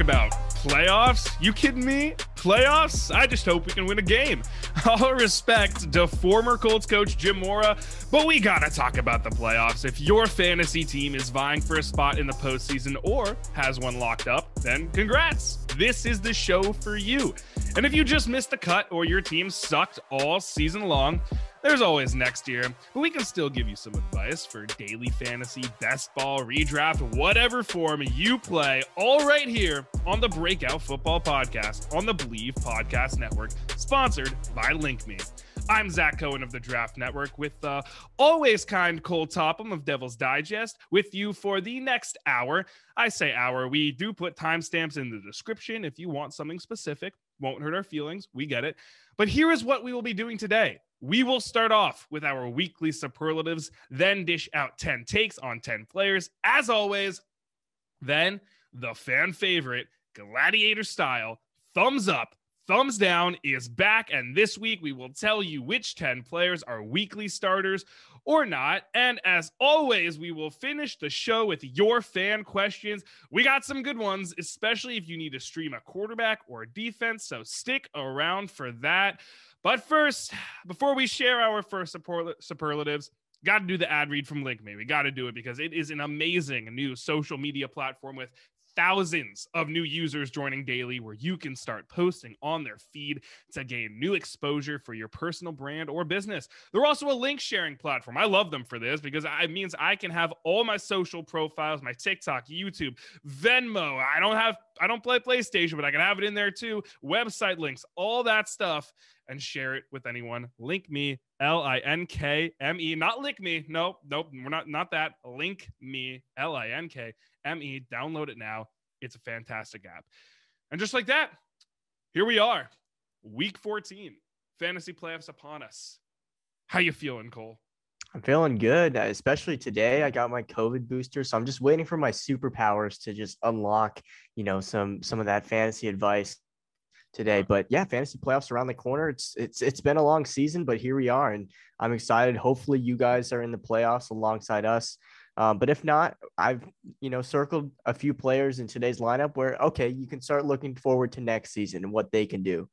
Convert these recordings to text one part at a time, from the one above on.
About playoffs. You kidding me? Playoffs? I just hope we can win a game. All respect to former Colts coach Jim Mora, but we gotta talk about the playoffs. If your fantasy team is vying for a spot in the postseason or has one locked up, then congrats. This is the show for you. And if you just missed the cut or your team sucked all season long, there's always next year, but we can still give you some advice for daily fantasy, best ball, redraft, whatever form you play, all right here on the Breakout Football Podcast on the Believe Podcast Network, sponsored by LinkMe. I'm Zach Cohen of the Draft Network with uh, always kind Cole Topham of Devil's Digest with you for the next hour. I say hour. We do put timestamps in the description if you want something specific. Won't hurt our feelings. We get it. But here is what we will be doing today. We will start off with our weekly superlatives, then dish out 10 takes on 10 players. As always, then the fan favorite, gladiator style, thumbs up, thumbs down is back. And this week we will tell you which 10 players are weekly starters or not. And as always, we will finish the show with your fan questions. We got some good ones, especially if you need to stream a quarterback or a defense. So stick around for that. But first, before we share our first superlatives, got to do the ad read from LinkMe. We got to do it because it is an amazing new social media platform with thousands of new users joining daily where you can start posting on their feed to gain new exposure for your personal brand or business. They're also a link sharing platform. I love them for this because it means I can have all my social profiles, my TikTok, YouTube, Venmo. I don't have I don't play PlayStation, but I can have it in there too. Website links, all that stuff and share it with anyone. Link me, L I N K M E, not link me. Nope, nope, we're not not that. Link me, L I N K M E. Download it now. It's a fantastic app. And just like that, here we are, week 14, fantasy playoffs upon us. How you feeling, Cole? I'm feeling good, especially today. I got my COVID booster, so I'm just waiting for my superpowers to just unlock, you know, some some of that fantasy advice today. But yeah, fantasy playoffs around the corner. It's it's it's been a long season, but here we are, and I'm excited. Hopefully, you guys are in the playoffs alongside us. Um, but if not, I've you know circled a few players in today's lineup where okay, you can start looking forward to next season and what they can do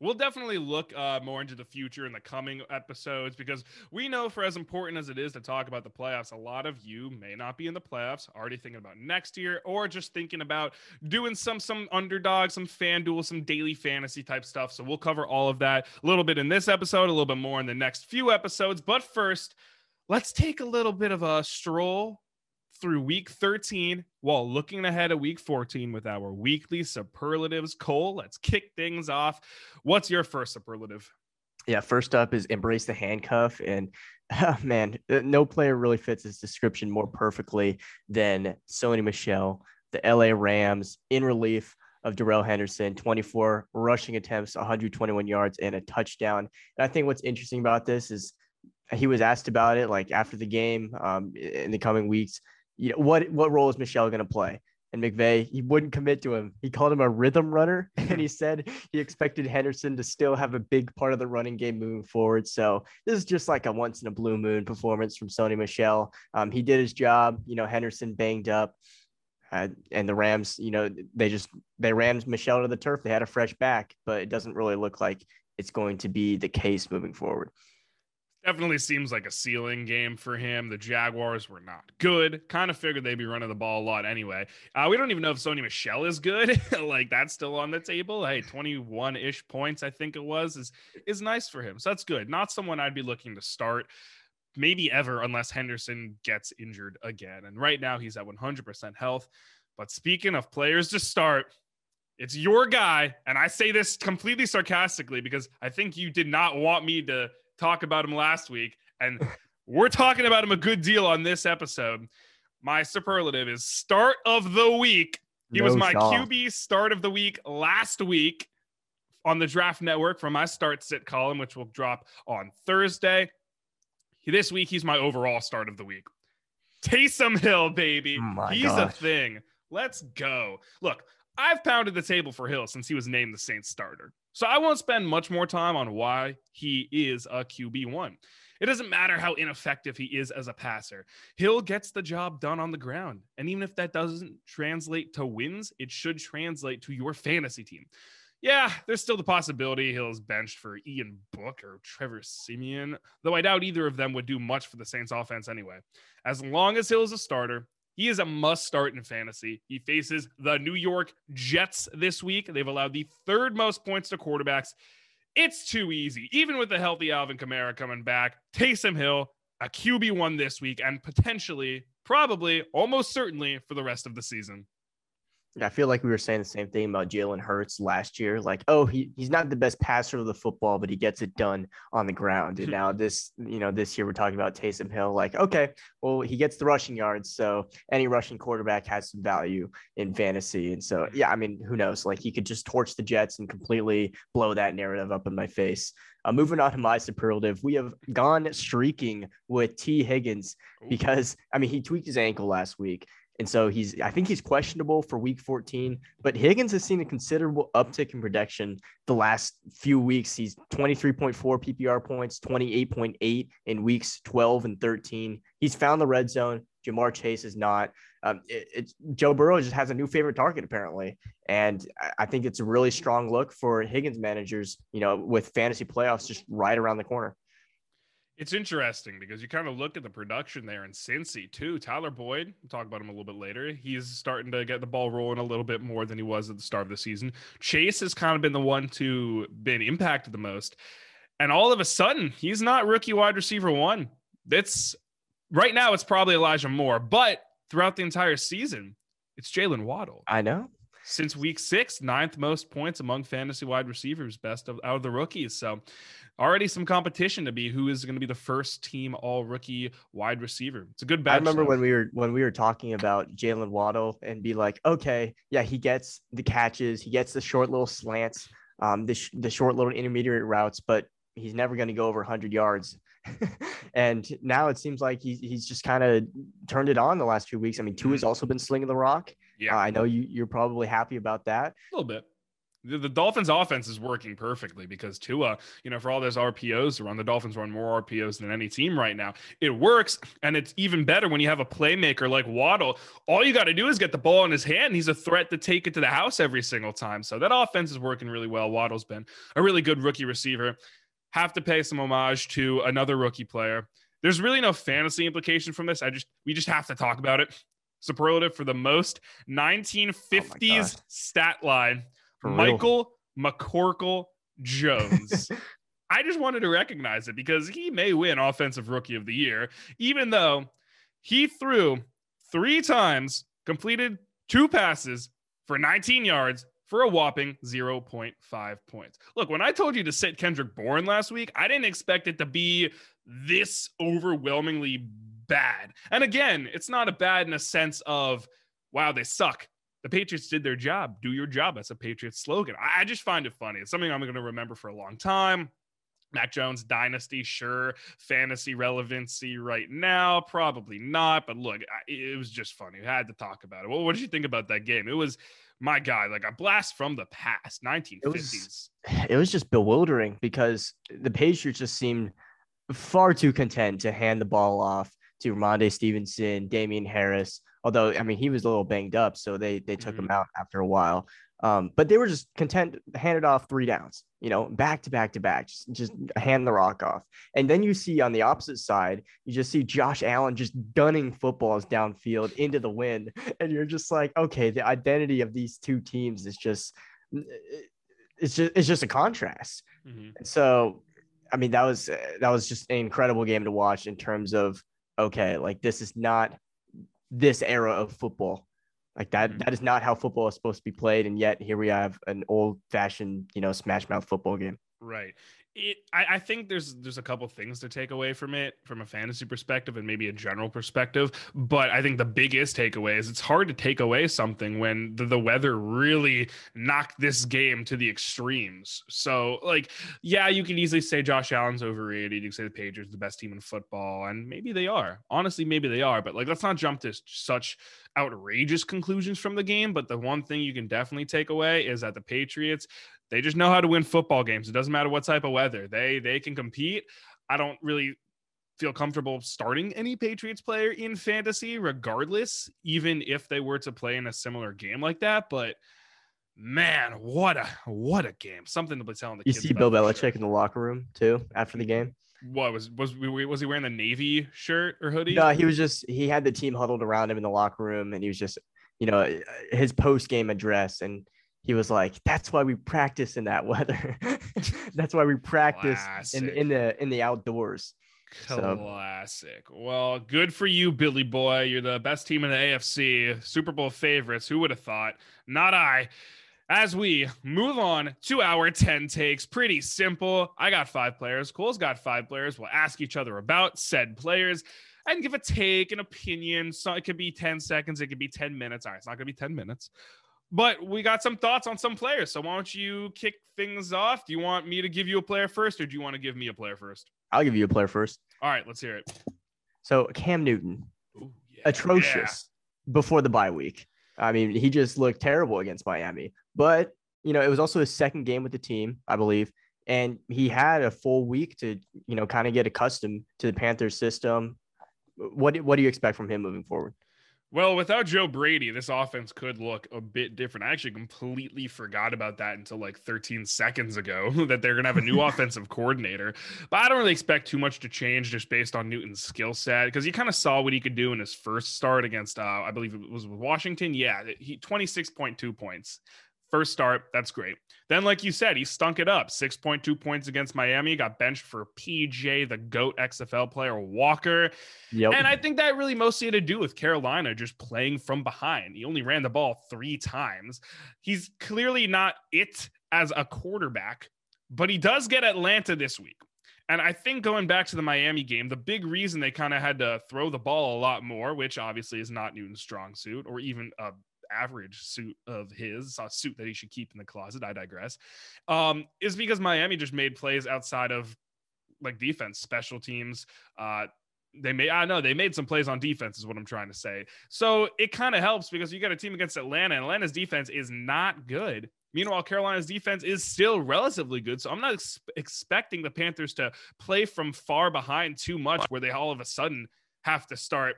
we'll definitely look uh, more into the future in the coming episodes because we know for as important as it is to talk about the playoffs, a lot of you may not be in the playoffs, already thinking about next year, or just thinking about doing some some underdog, some FanDuel, some daily fantasy type stuff. So we'll cover all of that a little bit in this episode, a little bit more in the next few episodes. But first, let's take a little bit of a stroll through week 13 while looking ahead at week 14 with our weekly superlatives. Cole, let's kick things off. What's your first superlative? Yeah, first up is embrace the handcuff. And oh, man, no player really fits this description more perfectly than Sony Michel, the LA Rams in relief of Darrell Henderson, 24 rushing attempts, 121 yards, and a touchdown. And I think what's interesting about this is he was asked about it like after the game um, in the coming weeks you know, what what role is Michel going to play? And McVay, he wouldn't commit to him. He called him a rhythm runner, and he said he expected Henderson to still have a big part of the running game moving forward. So this is just like a once in a blue moon performance from Sony Michel. Um, he did his job. You know, Henderson banged up, uh, and the Rams, you know, they just they ran Michel to the turf. They had a fresh back, but it doesn't really look like it's going to be the case moving forward. Definitely seems like a ceiling game for him. The Jaguars were not good. Kind of figured they'd be running the ball a lot anyway. Uh, we don't even know if Sony Michel is good. like that's still on the table. Hey, 21 ish points, I think it was, is is nice for him. So that's good. Not someone I'd be looking to start. maybe ever, unless Henderson gets injured again. And right now he's at 100% health. But speaking of players to start, it's your guy. And I say this completely sarcastically because I think you did not want me to talk about him last week. And we're talking about him a good deal on this episode. My superlative is start of the week. He no was my shot. QB start of the week last week on the Draft Network from my start sit column, which will drop on Thursday. This week, he's my overall start of the week. Taysom Hill, baby. Oh he's gosh. a thing. Let's go. Look, I've pounded the table for Hill since he was named the Saints starter. So I won't spend much more time on why he is a QB1. It doesn't matter how ineffective he is as a passer. Hill gets the job done on the ground. And even if that doesn't translate to wins, it should translate to your fantasy team. Yeah, there's still the possibility Hill's benched for Ian Book or Trevor Siemian, though I doubt either of them would do much for the Saints offense anyway. As long as Hill is a starter, he is a must start in fantasy. He faces the New York Jets this week. They've allowed the third most points to quarterbacks. It's too easy. Even with the healthy Alvin Kamara coming back, Taysom Hill, a QB1 this week, and potentially, probably, almost certainly for the rest of the season. I feel like we were saying the same thing about Jalen Hurts last year. Like, oh, he, he's not the best passer of the football, but he gets it done on the ground. And now this, you know, this year we're talking about Taysom Hill. Like, okay, well, he gets the rushing yards, so any rushing quarterback has some value in fantasy. And so, yeah, I mean, who knows? Like, he could just torch the Jets and completely blow that narrative up in my face. Uh, moving on to my superlative, we have gone streaking with T. Higgins because I mean he tweaked his ankle last week, and so he's, I think he's questionable for week 14, but Higgins has seen a considerable uptick in production the last few weeks. He's 23.4 PPR points, 28.8 in weeks 12 and 13. He's found the red zone. Ja'Marr Chase is not. Um, it, Joe Burrow just has a new favorite target apparently, and I think it's a really strong look for Higgins managers. You know, with fantasy playoffs just right around the corner. It's interesting because you kind of look at the production there in Cincy too. Tyler Boyd, we'll talk about him a little bit later. He's starting to get the ball rolling a little bit more than he was at the start of the season. Chase has kind of been the one to been impacted the most. And all of a sudden, he's not rookie wide receiver one. That's right now, it's probably Elijah Moore, but throughout the entire season, it's Jaylen Waddle. I know since week six, ninth most points among fantasy wide receivers, best of out of the rookies. So already some competition to be who is going to be the first team all rookie wide receiver. It's a good batch. I remember when we were when we were talking about Jaylen Waddle and be like, okay, yeah, he gets the catches, he gets the short little slants, um, the sh- the short little intermediate routes, but he's never going to go over 100 yards. and now it seems like he's he's just kind of turned it on the last few weeks. I mean, Tua has mm-hmm. also been slinging the rock. Yeah, uh, I know you you're probably happy about that. A little bit. The, the, Dolphins offense is working perfectly because Tua, you know, for all those RPOs to run, the Dolphins run more RPOs than any team right now. It works, and it's even better when you have a playmaker like Waddle. All you got to do is get the ball in his hand. He's a threat to take it to the house every single time. So that offense is working really well. Waddle's been a really good rookie receiver have to pay some homage to another rookie player. There's really no fantasy implication from this. I just we just have to talk about it. Superlative for the most 1950s oh stat line. For Michael real. McCorkle Jones. I just wanted to recognize it because he may win offensive rookie of the year, even though he threw three times, completed two passes for 19 yards for a whopping 0.5 points. Look, when I told you to sit Kendrick Bourne last week, I didn't expect it to be this overwhelmingly bad. And again, it's not a bad in a sense of, wow, they suck. The Patriots did their job. Do your job. That's a Patriots slogan. I, just find it funny. It's something I'm going to remember for a long time. Mac Jones dynasty, sure. Fantasy relevancy right now, probably not. But look, it was just funny. I had to talk about it. Well, what did you think about that game? It was my guy, like a blast from the past, 1950s. It was, it was just bewildering because the Patriots just seemed far too content to hand the ball off to Rhamondre Stevenson, Damien Harris. Although, I mean, he was a little banged up, so they they took mm-hmm. him out after a while. Um, but they were just content handed off three downs, you know, back to back to back, just, just hand the rock off. And then you see on the opposite side, you just see Josh Allen just gunning footballs downfield into the wind. And you're just like, okay, the identity of these two teams is just, it's just, it's just a contrast. Mm-hmm. So I mean, that was that was just an incredible game to watch in terms of okay, like this is not this era of football. Like that, mm-hmm. that is not how football is supposed to be played, and yet here we have an old-fashioned, you know, smash mouth football game. Right it, I, I, think there's there's a couple things to take away from it from a fantasy perspective and maybe a general perspective. But I think the biggest takeaway is it's hard to take away something when the, the weather really knocked this game to the extremes. So like, yeah, you can easily say Josh Allen's overrated. You can say the Patriots the best team in football, and maybe they are. Honestly, maybe they are. But like, let's not jump to such outrageous conclusions from the game. But the one thing you can definitely take away is that the Patriots they just know how to win football games. It doesn't matter what type of weather. They they can compete. I don't really feel comfortable starting any Patriots player in fantasy, regardless, even if they were to play in a similar game like that. But man, what a what a game! Something to be telling the you. See Bill Belichick sure. in the locker room too after the game. What was was was he wearing the navy shirt or hoodie? No, he was just he had the team huddled around him in the locker room, and he was just you know his post game address and he was like, "That's why we practice in that weather. That's why we practice in in the in the outdoors." Classic. So. Well, good for you, Billy Boy. You're the best team in the AFC, Super Bowl favorites. Who would have thought? Not I. As we move on to our 10 takes, pretty simple. I got five players. Cole's got five players. We'll ask each other about said players and give a take, an opinion. So it could be 10 seconds, it could be 10 minutes. All right, it's not going to be 10 minutes. But we got some thoughts on some players. So why don't you kick things off? Do you want me to give you a player first, or do you want to give me a player first? I'll give you a player first. All right, let's hear it. So Cam Newton, Ooh, yeah. atrocious yeah. before the bye week. I mean, he just looked terrible against Miami. But you know, it was also his second game with the team, I believe, and he had a full week to you know kind of get accustomed to the Panthers system. What what do you expect from him moving forward? Well, without Joe Brady, this offense could look a bit different. I actually completely forgot about that until like 13 seconds ago that they're going to have a new offensive coordinator. But I don't really expect too much to change just based on Newton's skill set because you kind of saw what he could do in his first start against, uh, I believe it was Washington. Yeah, he 26.2 points. First start, that's great. Then, like you said, he stunk it up. 6.2 points against Miami, got benched for PJ, the GOAT XFL player, Walker. Yep. And I think that really mostly had to do with Carolina just playing from behind. He only ran the ball three times. He's clearly not it as a quarterback, but he does get Atlanta this week. And I think going back to the Miami game, the big reason they kind of had to throw the ball a lot more, which obviously is not Newton's strong suit or even a average suit of his, a suit that he should keep in the closet. I digress. Um, is because Miami just made plays outside of like defense, special teams. Uh, they made I know they made some plays on defense is what I'm trying to say. So it kind of helps because you got a team against Atlanta. And Atlanta's defense is not good. Meanwhile, Carolina's defense is still relatively good. So I'm not ex- expecting the Panthers to play from far behind too much where they all of a sudden have to start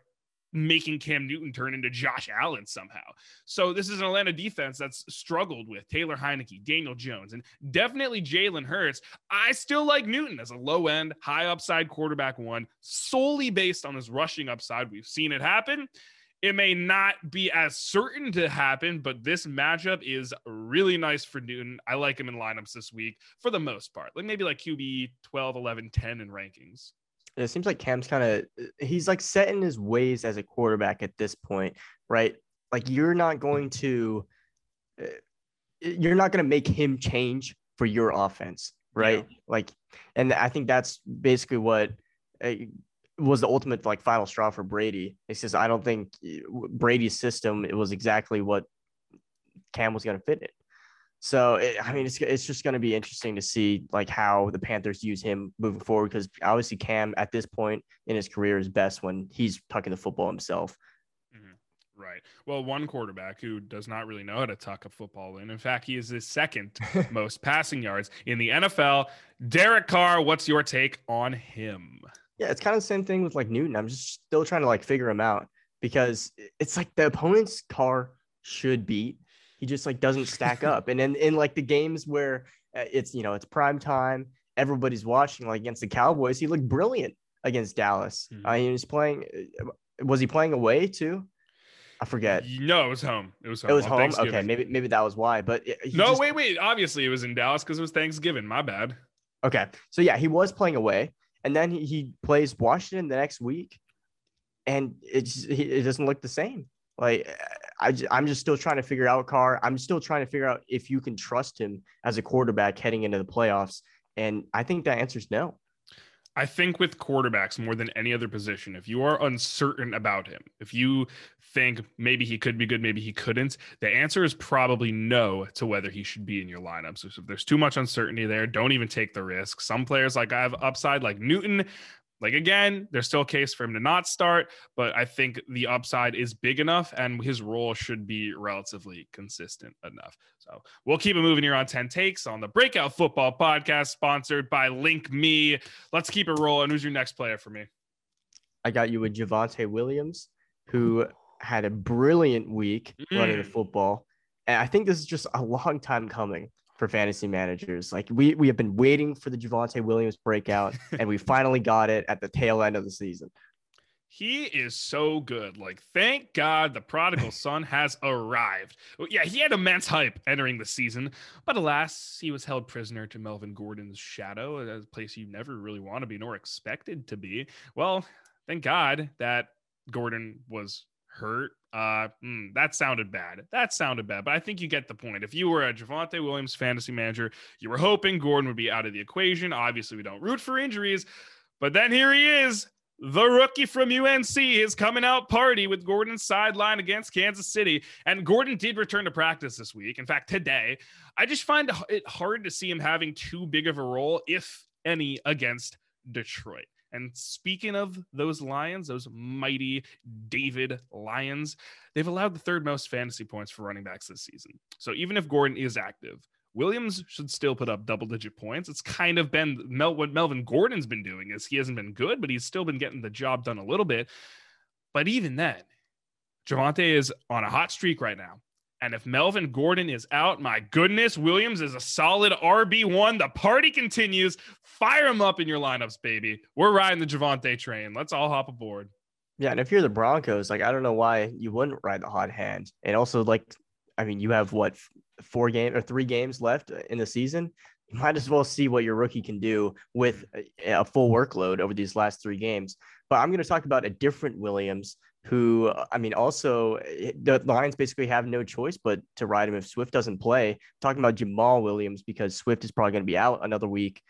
making Cam Newton turn into Josh Allen somehow. So this is an Atlanta defense that's struggled with Taylor Heinicke, Daniel Jones, and definitely Jalen Hurts. I still like Newton as a low end, high upside quarterback one, solely based on his rushing upside. We've seen it happen. It may not be as certain to happen, but this matchup is really nice for Newton. I like him in lineups this week for the most part. Like maybe like QB 12, 11, 10 in rankings it seems like Cam's kind of he's like set in his ways as a quarterback at this point, right? Like you're not going to uh, you're not going to make him change for your offense, right? Yeah. Like and I think that's basically what uh, was the ultimate like final straw for Brady. He says I don't think Brady's system it was exactly what Cam was going to fit it. So it, I mean, it's it's just going to be interesting to see like how the Panthers use him moving forward because obviously Cam at this point in his career is best when he's tucking the football himself. Mm-hmm. Right. Well, one quarterback who does not really know how to tuck a football in. In fact, he is the second most passing yards in the NFL. Derek Carr, what's your take on him? Yeah, it's kind of the same thing with like Newton. I'm just still trying to like figure him out because it's like the opponent's Carr should beat he just like doesn't stack up. And in, in like the games where uh, it's, you know, it's prime time, everybody's watching like against the Cowboys, he looked brilliant against Dallas. Mm-hmm. I mean, he was playing, uh, was he playing away too? I forget. No, it was home. It was home. It was home. Okay, maybe maybe that was why. But no, just... wait, wait. Obviously, it was in Dallas because it was Thanksgiving. My bad. Okay. So yeah, he was playing away, and then he, he plays Washington the next week, and it's it doesn't look the same. Like I, I'm just still trying to figure out Carr. I'm still trying to figure out if you can trust him as a quarterback heading into the playoffs. And I think the answer is no. I think with quarterbacks more than any other position, if you are uncertain about him, if you think maybe he could be good, maybe he couldn't, the answer is probably no to whether he should be in your lineup. So if there's too much uncertainty there, don't even take the risk. Some players like I have upside, like Newton, like again, there's still a case for him to not start, but I think the upside is big enough and his role should be relatively consistent enough. So we'll keep it moving here on 10 takes on the Breakout Football Podcast, sponsored by Link Me. Let's keep it rolling. Who's your next player for me? I got you with Javonte Williams, who had a brilliant week mm. running the football. And I think this is just a long time coming for fantasy managers. Like we we have been waiting for the Javonte Williams breakout, and we finally got it at the tail end of the season. He is so good. Like, thank God the prodigal son has arrived. Yeah, he had immense hype entering the season, but alas, he was held prisoner to Melvin Gordon's shadow, a place you never really want to be nor expected to be. Well, thank God that Gordon was hurt. Uh, mm, that sounded bad. That sounded bad, but I think you get the point. If you were a Javonte Williams fantasy manager, you were hoping Gordon would be out of the equation. Obviously, we don't root for injuries, but then here he is. The rookie from UNC is coming out party with Gordon's sideline against Kansas City. And Gordon did return to practice this week. In fact, today, I just find it hard to see him having too big of a role, if any, against Detroit. And speaking of those Lions, those mighty David Lions, they've allowed the third most fantasy points for running backs this season. So even if Gordon is active, Williams should still put up double digit points. It's kind of been Mel- what Melvin Gordon's been doing is he hasn't been good, but he's still been getting the job done a little bit. But even then, Javonte is on a hot streak right now. And if Melvin Gordon is out, my goodness, Williams is a solid RB1. The party continues. Fire him up in your lineups, baby. We're riding the Javonte train. Let's all hop aboard. Yeah, and if you're the Broncos, like I don't know why you wouldn't ride the hot hand. And also, like, I mean, you have what four game or three games left in the season. You might as well see what your rookie can do with a full workload over these last three games. But I'm going to talk about a different Williams who I mean, also eh, the Lions basically have no choice but to ride him if Swift doesn't play. I'm talking about Jamaal Williams because Swift is probably going to be out another week.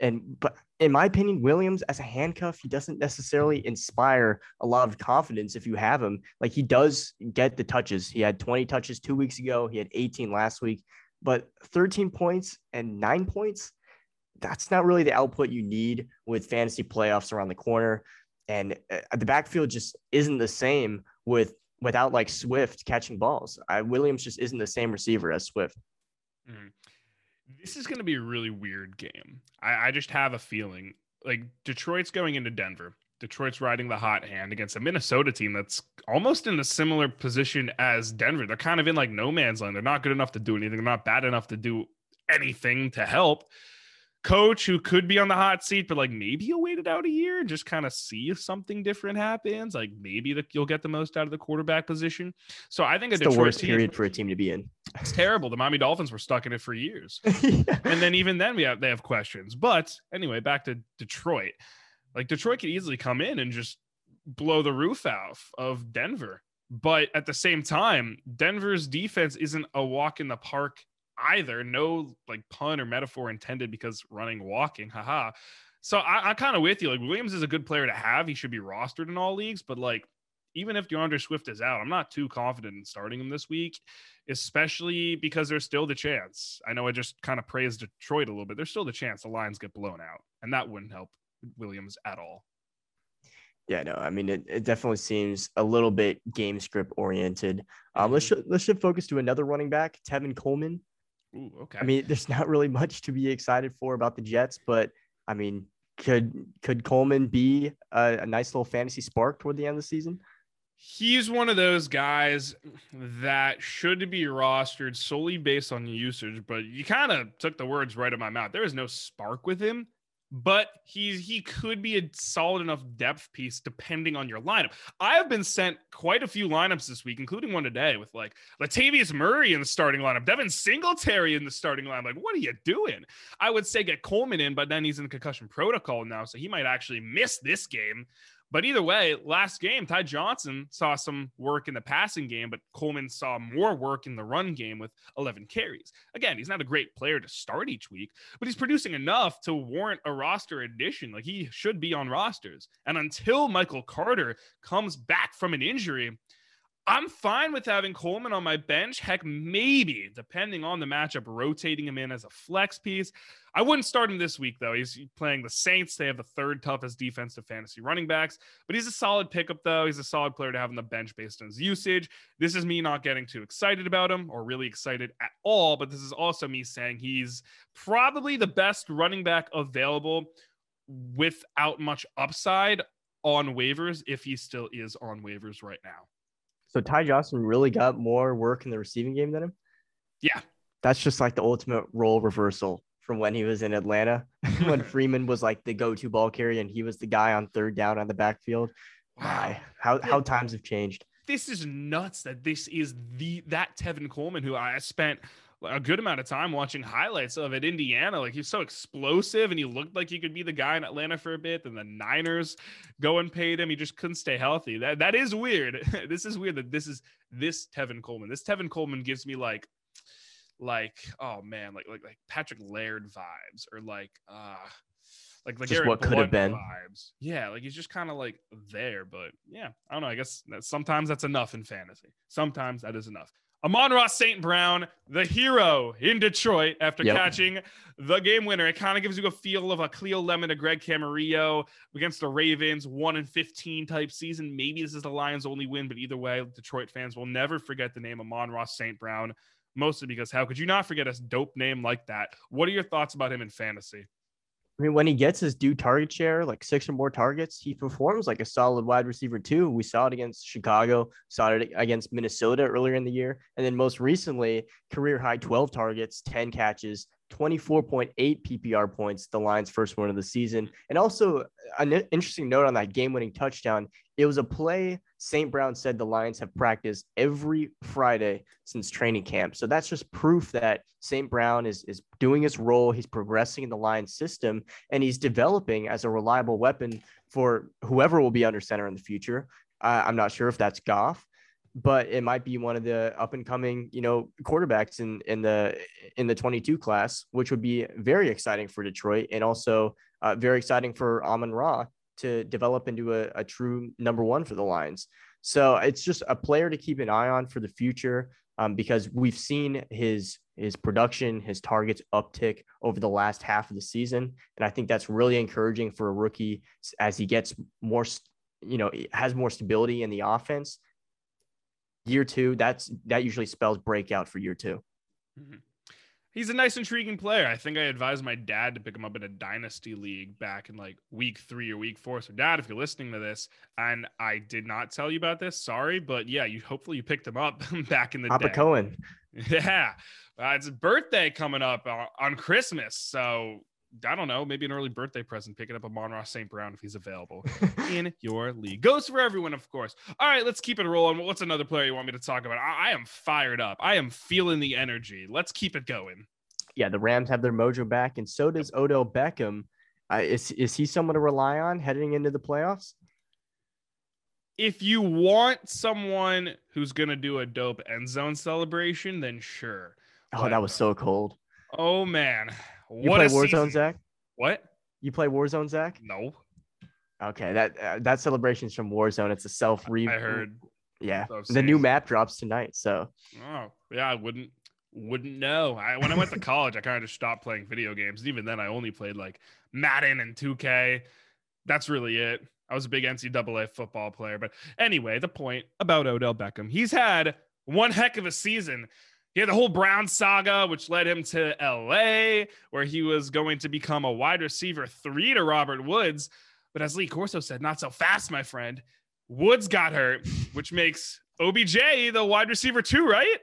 And but in my opinion, Williams as a handcuff, he doesn't necessarily inspire a lot of confidence if you have him. Like he does get the touches. He had 20 touches two weeks ago. He had 18 last week, but 13 points and nine points. That's not really the output you need with fantasy playoffs around the corner and uh, the backfield just isn't the same with without like Swift catching balls. I, Williams just isn't the same receiver as Swift. Mm. This is going to be a really weird game. I, I just have a feeling like Detroit's going into Denver. Detroit's riding the hot hand against a Minnesota team that's almost in a similar position as Denver. They're kind of in like no man's land. They're not good enough to do anything. They're not bad enough to do anything to help coach who could be on the hot seat, but like maybe he'll wait it out a year and just kind of see if something different happens. Like maybe the, you'll get the most out of the quarterback position. So I think it's the worst team, period for a team to be in. It's terrible. The Miami Dolphins were stuck in it for years, yeah. and then even then we have they have questions. But anyway, back to Detroit. Like Detroit could easily come in and just blow the roof off of Denver. But at the same time, Denver's defense isn't a walk in the park either. No like pun or metaphor intended because running, walking, haha. So I, am kind of with you. Like Williams is a good player to have. He should be rostered in all leagues, but like even if D'Andre Swift is out, I'm not too confident in starting him this week, especially because there's still the chance. I know I just kind of praised Detroit a little bit. There's still the chance the Lions get blown out, and that wouldn't help Williams at all. Yeah, no, I mean it, it definitely seems a little bit game script oriented. Um, let's mm-hmm. sh- let's shift focus to another running back, Tevin Coleman. Ooh, okay. I mean, there's not really much to be excited for about the Jets, but I mean, could could Coleman be a, a nice little fantasy spark toward the end of the season? He's one of those guys that should be rostered solely based on usage, but you kind of took the words right out of my mouth. There is no spark with him. But he he could be a solid enough depth piece depending on your lineup. I have been sent quite a few lineups this week, including one today with like Latavius Murray in the starting lineup, Devin Singletary in the starting lineup. Like, what are you doing? I would say get Coleman in, but then he's in concussion protocol now, so he might actually miss this game. But either way, last game, Ty Johnson saw some work in the passing game, but Coleman saw more work in the run game with 11 carries. Again, he's not a great player to start each week, but he's producing enough to warrant a roster addition. Like he should be on rosters. And until Michael Carter comes back from an injury, I'm fine with having Coleman on my bench. Heck, maybe, depending on the matchup, rotating him in as a flex piece. I wouldn't start him this week, though. He's playing the Saints. They have the third toughest defensive fantasy running backs, but he's a solid pickup, though. He's a solid player to have on the bench based on his usage. This is me not getting too excited about him or really excited at all, but this is also me saying he's probably the best running back available without much upside on waivers if he still is on waivers right now. So Ty Johnson really got more work in the receiving game than him. Yeah, that's just like the ultimate role reversal from when he was in Atlanta, when Freeman was like the go-to ball carrier and he was the guy on third down on the backfield. Wow, how how times have changed. This is nuts that this is the that Tevin Coleman who I spent a good amount of time watching highlights of at Indiana. Like he's so explosive and he looked like he could be the guy in Atlanta for a bit. And the Niners go and paid him. He just couldn't stay healthy. That that is weird. this is weird that this is this Tevin Coleman. This Tevin Coleman gives me like like oh man, like like like Patrick Laird vibes or like uh like like just what could have been vibes. Yeah, like he's just kind of like there, but yeah, I don't know. I guess that sometimes that's enough in fantasy. Sometimes that is enough. Amon-Ra St. Brown, the hero in Detroit after yep. catching the game winner. It kind of gives you a feel of a Cleo Lemon to Greg Camarillo against the Ravens, 1 and 15 type season. Maybe this is the Lions' only win, but either way, Detroit fans will never forget the name Amon-Ra St. Brown, mostly because how could you not forget a dope name like that? What are your thoughts about him in fantasy? I mean, when he gets his due target share, like six or more targets, he performs like a solid wide receiver too. We saw it against Chicago, saw it against Minnesota earlier in the year, and then most recently, career high 12 targets, 10 catches, 24.8 PPR points, the Lions' first one of the season. And also, an interesting note on that game winning touchdown it was a play St. Brown said the Lions have practiced every Friday since training camp. So that's just proof that St. Brown is, is doing his role. He's progressing in the Lions system and he's developing as a reliable weapon for whoever will be under center in the future. I'm not sure if that's Goff, but it might be one of the up and coming, you know, quarterbacks in in the in the 22 class, which would be very exciting for Detroit and also uh, very exciting for Amon Ra to develop into a, a true number one for the Lions. So it's just a player to keep an eye on for the future um, because we've seen his his production, his targets uptick over the last half of the season, and I think that's really encouraging for a rookie as he gets more, you know, has more stability in the offense year two, that's that usually spells breakout for year 2 mm-hmm. He's a nice, intriguing player. I think I advised my dad to pick him up in a dynasty league back in like week three or week four. So, dad, if you're listening to this, and I did not tell you about this, sorry, but yeah, you hopefully you picked him up back in the Papa day. Cohen. Yeah, uh, it's a birthday coming up uh, on Christmas, so I don't know, maybe an early birthday present, picking up Amon-Ra St. Brown if he's available in your league. Goes for everyone, of course. All right, let's keep it rolling. What's another player you want me to talk about? I, I am fired up. I am feeling the energy. Let's keep it going. Yeah, the Rams have their mojo back, and so does Odell Beckham. Uh, is is he someone to rely on heading into the playoffs? If you want someone who's gonna do a dope end zone celebration, then sure. Oh, but, that was so cold. Oh man, you what play Warzone, season. Zach? What? You play Warzone, Zach? No. Okay, that uh, that celebration's from Warzone. It's a self re. I heard. Yeah, the new map drops tonight. So. Oh yeah, I wouldn't wouldn't know. I when I went to college, I kind of just stopped playing video games. And even then, I only played like Madden and 2K. That's really it. I was a big NCAA football player. But anyway, the point about Odell Beckham, he's had one heck of a season. He had the whole Brown saga, which led him to LA, where he was going to become a wide receiver three to Robert Woods. But as Lee Corso said, not so fast, my friend. Woods got hurt, which makes OBJ the wide receiver two, right?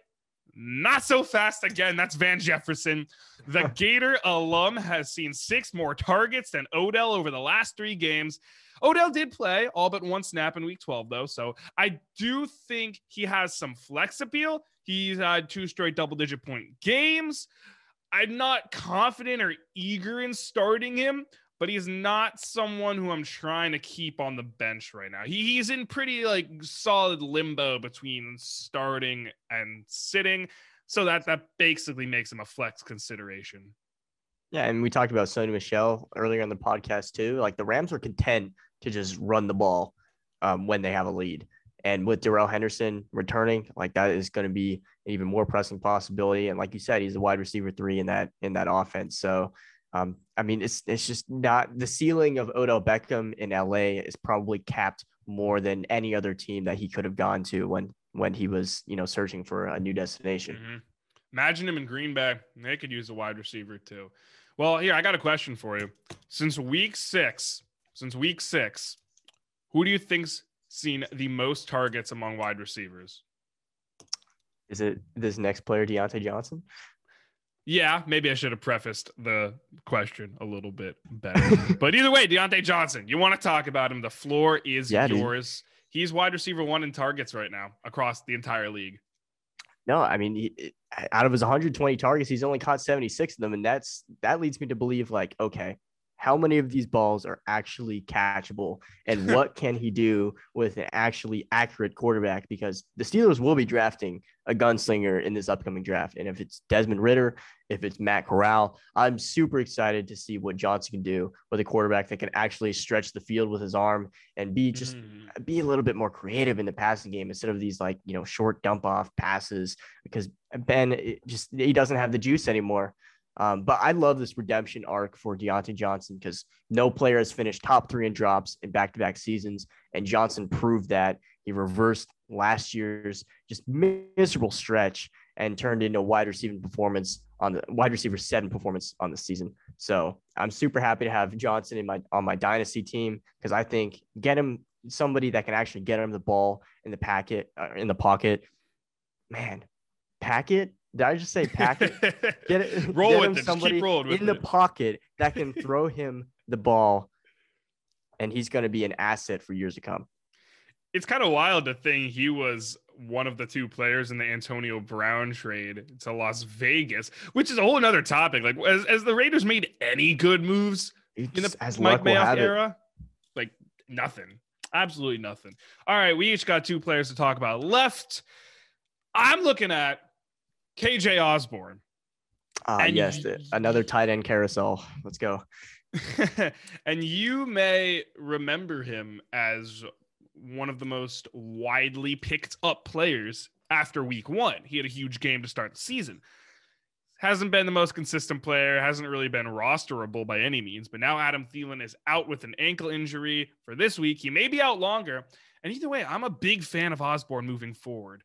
Not so fast again. That's Van Jefferson. The Gator alum has seen six more targets than Odell over the last three games. Odell did play all but one snap in week 12, though. So I do think he has some flex appeal. He's had two straight double digit point games. I'm not confident or eager in starting him, but he's not someone who I'm trying to keep on the bench right now. He, he's in pretty like solid limbo between starting and sitting. So that that basically makes him a flex consideration. Yeah, and we talked about Sony Michel earlier on the podcast too. Like the Rams are content to just run the ball um, when they have a lead. And with Darrell Henderson returning, like that is going to be an even more pressing possibility. And like you said, he's a wide receiver three in that in that offense. So um, I mean, it's it's just not the ceiling of Odell Beckham in LA is probably capped more than any other team that he could have gone to when when he was you know searching for a new destination. Mm-hmm. Imagine him in Green Bay; they could use a wide receiver too. Well, here I got a question for you. Since week six, since week six, who do you think's seen the most targets among wide receivers? Is it this next player, Diontae Johnson? Yeah, maybe I should have prefaced the question a little bit better. but either way, Diontae Johnson, you want to talk about him. The floor is yeah, yours. Dude. He's wide receiver one in targets right now across the entire league. No, I mean, he, out of his 120 targets, he's only caught 76 of them. And that's that leads me to believe, like, okay, how many of these balls are actually catchable and what can he do with an actually accurate quarterback? Because the Steelers will be drafting a gunslinger in this upcoming draft. And if it's Desmond Ridder if it's Matt Corral I'm super excited to see what Johnson can do with a quarterback that can actually stretch the field with his arm and be just mm. be a little bit more creative in the passing game instead of these like you know short dump off passes. Because Ben just he doesn't have the juice anymore um, but I love this redemption arc for Diontae Johnson because no player has finished top three in drops in back to back seasons. And Johnson proved that he reversed last year's just miserable stretch and turned into wide receiving performance on the wide receiver seven performance on the season. So I'm super happy to have Johnson in my on my dynasty team because I think get him somebody that can actually get him the ball in the packet uh, in the pocket. Man, packet did I just say packet? Get it. Roll get with it. Somebody with in it. the pocket that can throw him the ball, and he's going to be an asset for years to come. It's kind of wild to think he was one of the two players in the Antonio Brown trade to Las Vegas, which is a whole another topic. Like, as, as the Raiders made any good moves it's, in the as Mike Mayock era, like nothing, absolutely nothing. All right, we each got two players to talk about left. I'm looking at KJ Osborn. Ah, uh, yes, another tight end carousel. Let's go. and you may remember him as one of the most widely picked up players after week one. He had a huge game to start the season. Hasn't been the most consistent player, hasn't really been rosterable by any means, but now Adam Thielen is out with an ankle injury for this week. He may be out longer. And either way, I'm a big fan of Osborn moving forward.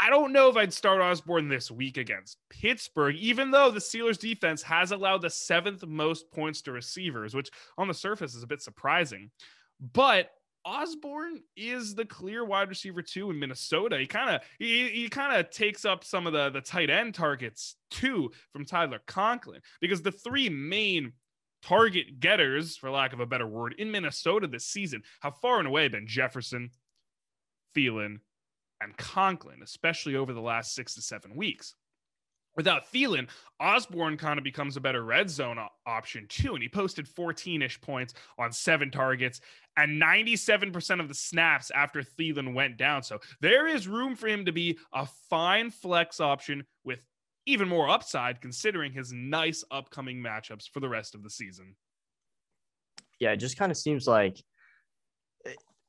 I don't know if I'd start Osborn this week against Pittsburgh, even though the Steelers defense has allowed the seventh most points to receivers, which on the surface is a bit surprising. But Osborn is the clear wide receiver too in Minnesota. He kind of he, he kind of takes up some of the the tight end targets too from Tyler Conklin because the three main target getters, for lack of a better word, in Minnesota this season have far and away been Jefferson, Thielen, and Conklin, especially over the last six to seven weeks. Without Thielen, Osborn kind of becomes a better red zone option too. And he posted 14 ish points on seven targets and 97% of the snaps after Thielen went down. So there is room for him to be a fine flex option with even more upside considering his nice upcoming matchups for the rest of the season. Yeah, it just kind of seems like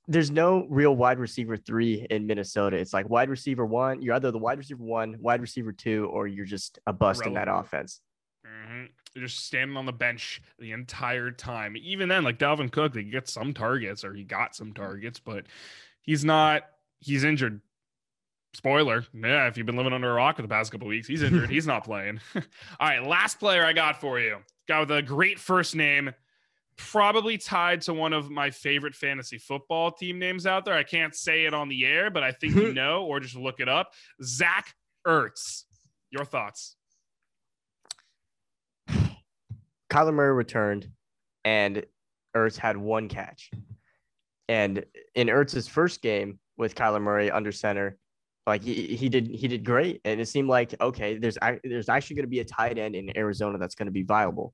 there's no real wide receiver three in Minnesota. It's like wide receiver one. You're either the wide receiver one, wide receiver two, or you're just a bust Relevant. in that offense. Mm-hmm. You're just standing on the bench the entire time. Even then, like Dalvin Cook, they get some targets or he got some targets, but he's not. He's injured. Spoiler, yeah. If you've been living under a rock for the past couple weeks, he's injured. he's not playing. All right, last player I got for you. Guy with a great first name probably tied to one of my favorite fantasy football team names out there. I can't say it on the air, but I think you know, or just look it up. Zach Ertz, your thoughts? Kyler Murray returned, and Ertz had one catch. And in Ertz's first game with Kyler Murray under center, like he, he did he did great, and it seemed like okay, there's there's actually going to be a tight end in Arizona that's going to be viable.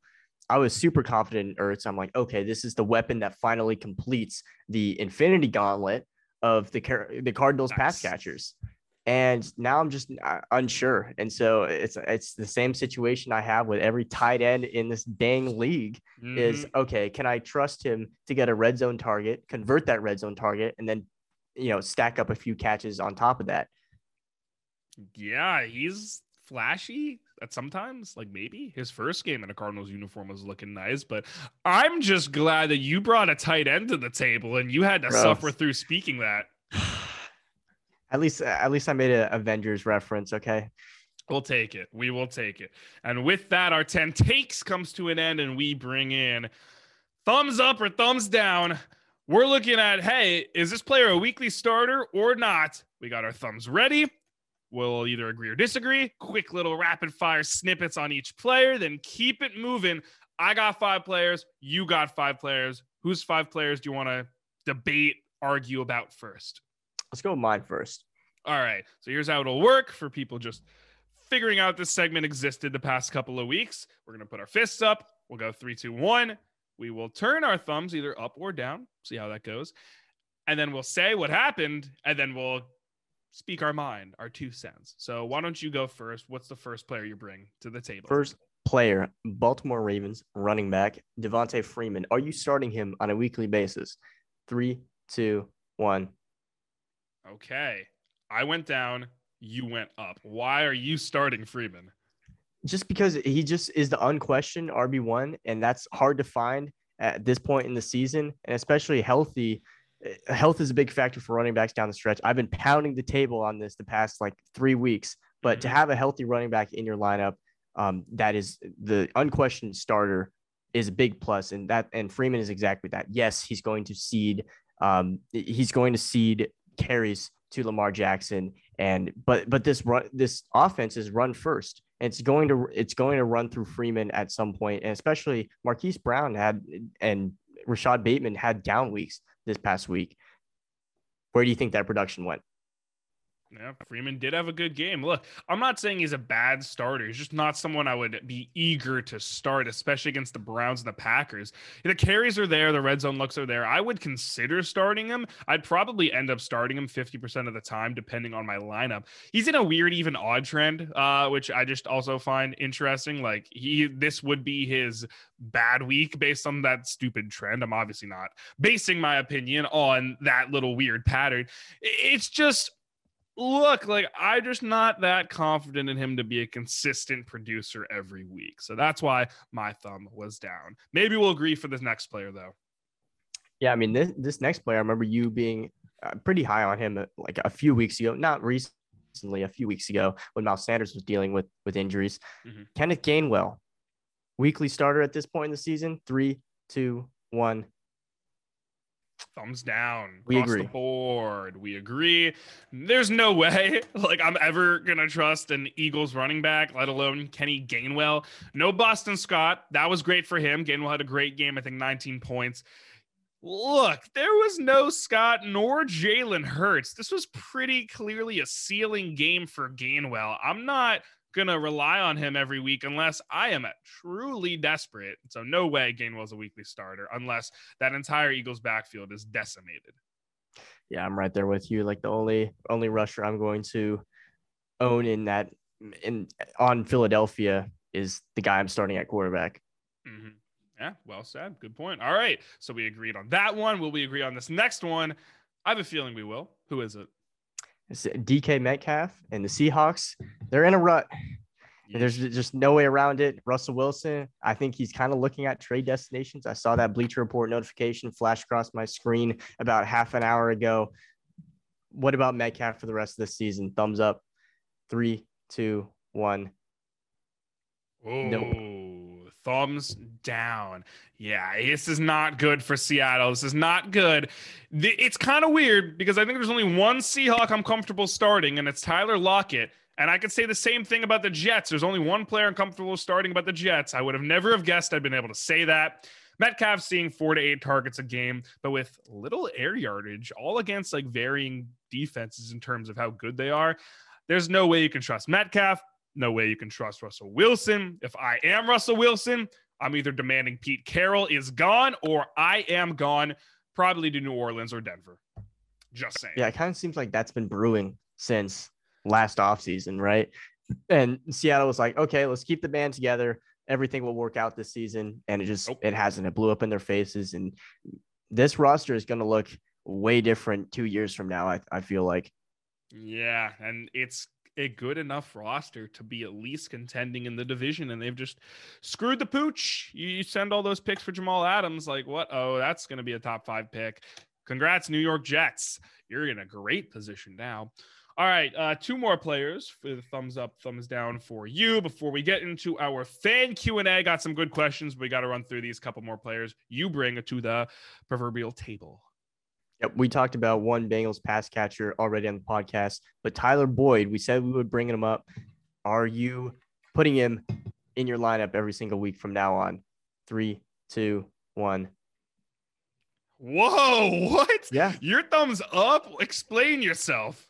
I was super confident in Ertz. I'm like, okay, this is the weapon that finally completes the infinity gauntlet of the the Cardinals nice. pass catchers and now I'm just uh, unsure. And so it's it's the same situation I have with every tight end in this dang league. Mm-hmm. Is okay, can I trust him to get a red zone target, convert that red zone target, and then you know stack up a few catches on top of that? Yeah, he's flashy at sometimes like maybe his first game in a cardinals uniform was looking nice but i'm just glad that you brought a tight end to the table and you had to Gross. suffer through speaking that At least, at least I made an Avengers reference. Okay. We'll take it. We will take it. And with that, our 10 takes comes to an end, and we bring in thumbs up or thumbs down. We're looking at, hey, is this player a weekly starter or not? We got our thumbs ready. We'll either agree or disagree. Quick little rapid fire snippets on each player, then keep it moving. I got five players. You got five players. Whose five players do you want to debate, argue about first? Let's go with mine first. All right. So here's how it'll work for people just figuring out this segment existed the past couple of weeks. We're going to put our fists up. We'll go three, two, one. We will turn our thumbs either up or down, see how that goes. And then we'll say what happened, and then we'll speak our mind, our two cents. So why don't you go first? What's the first player you bring to the table? First player, Baltimore Ravens running back, Devonta Freeman. Are you starting him on a weekly basis? Three, two, one. Okay. I went down, you went up. Why are you starting Freeman? Just because he just is the unquestioned RB1, and that's hard to find at this point in the season, and especially healthy. Eh, health is a big factor for running backs down the stretch. I've been pounding the table on this the past like three weeks, but to mm-hmm. have a healthy running back in your lineup um, that is the unquestioned starter is a big plus, and that and Freeman is exactly that. Yes, he's going to cede. Um, he's going to cede carries to Lamar Jackson. And but but this run this offense is run first. It's going to it's going to run through Freeman at some point. point, and especially Marquise Brown had and Rashad Bateman had down weeks this past week. Where do you think that production went? Yeah, Freeman did have a good game. Look, I'm not saying he's a bad starter. He's just not someone I would be eager to start, especially against the Browns and the Packers. The carries are there, the red zone looks are there. I would consider starting him. I'd probably end up starting him 50% of the time, depending on my lineup. He's in a weird, even odd trend, uh, which I just also find interesting. Like he, this would be his bad week based on that stupid trend. I'm obviously not basing my opinion on that little weird pattern. It's just look, like I'm just not that confident in him to be a consistent producer every week. So that's why my thumb was down. Maybe we'll agree for this next player though. Yeah, I mean this this next player, I remember you being uh, pretty high on him uh, like a few weeks ago, not recently, a few weeks ago when Miles Sanders was dealing with with injuries. Mm-hmm. Kenneth Gainwell, weekly starter at this point in the season. Three, two, one thumbs down we agree the board. We agree. There's no way like i'm ever gonna trust an eagles running back let alone kenny gainwell. No boston scott. That was great for him. Gainwell had a great game i think 19 points. Look there was no scott nor jalen hurts. This was pretty clearly a ceiling game for gainwell. I'm not going to rely on him every week unless I am truly desperate. So, no way Gainwell's a weekly starter unless that entire Eagles backfield is decimated. Yeah, I'm right there with you. Like the only only rusher I'm going to own in that in on Philadelphia is the guy I'm starting at quarterback. Mm-hmm. Yeah, well said. Good point. All right. So we agreed on that one. Will we agree on this next one? I have a feeling we will. Who is it? It's DK Metcalf and the Seahawks. They're in a rut. And there's just no way around it. Russell Wilson, I think he's kind of looking at trade destinations. I saw that Bleacher Report notification flash across my screen about half an hour ago. What about Metcalf for the rest of the season? Thumbs up. Three, two, one. Nope. Thumbs down. Yeah, this is not good for Seattle. This is not good. It's kind of weird because I think there's only one Seahawk I'm comfortable starting, and it's Tyler Lockett. And I could say the same thing about the Jets. There's only one player I'm comfortable starting about the Jets. I would have never have guessed I'd been able to say that. Metcalf seeing four to eight targets a game, but with little air yardage, all against like varying defenses in terms of how good they are. There's no way you can trust Metcalf. No way you can trust Russell Wilson. If I am Russell Wilson, I'm either demanding Pete Carroll is gone or I am gone, probably to New Orleans or Denver. Just saying. Yeah, it kind of seems like that's been brewing since last offseason, right? And Seattle was like, okay, let's keep the band together. Everything will work out this season. And it just, nope. it hasn't. It blew up in their faces. And this roster is going to look way different two years from now, I, I feel like. Yeah. And it's a good enough roster to be at least contending in the division, and they've just screwed the pooch. You send all those picks for Jamal Adams, like what? Oh, that's going to be a top five pick. Congrats, New York Jets. You're in a great position now. All right, uh, two more players for the thumbs up, thumbs down for you. Before we get into our fan Q and A, got some good questions. We got to run through these couple more players you bring it to the proverbial table. Yep, we talked about one Bengals pass catcher already on the podcast, but Tyler Boyd, we said we would bring him up. Are you putting him in your lineup every single week from now on? Three, two, one. Whoa, what? Yeah. Your thumbs up? Explain yourself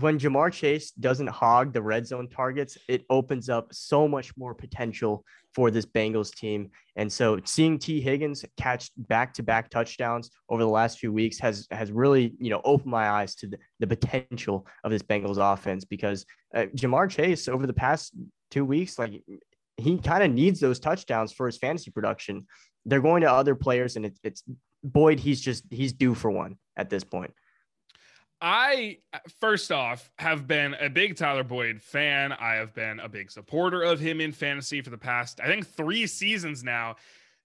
when Ja'Marr Chase doesn't hog the red zone targets, it opens up so much more potential for this Bengals team. And so seeing Tee Higgins catch back-to-back touchdowns over the last few weeks has has really, you know, opened my eyes to the, the potential of this Bengals offense because uh, Ja'Marr Chase over the past two weeks, like he kind of needs those touchdowns for his fantasy production. They're going to other players and it, it's Boyd, he's just he's due for one at this point. I first off have been a big Tyler Boyd fan. I have been a big supporter of him in fantasy for the past, I think, three seasons now.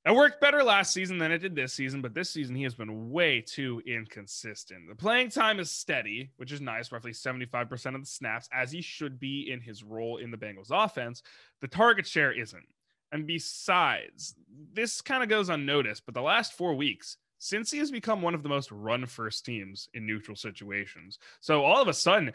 It worked better last season than it did this season, but this season he has been way too inconsistent. The playing time is steady, which is nice, roughly 75% of the snaps, as he should be in his role in the Bengals offense. The target share isn't. And besides, this kind of goes unnoticed, but the last four weeks, since he has become one of the most run first teams in neutral situations. So all of a sudden,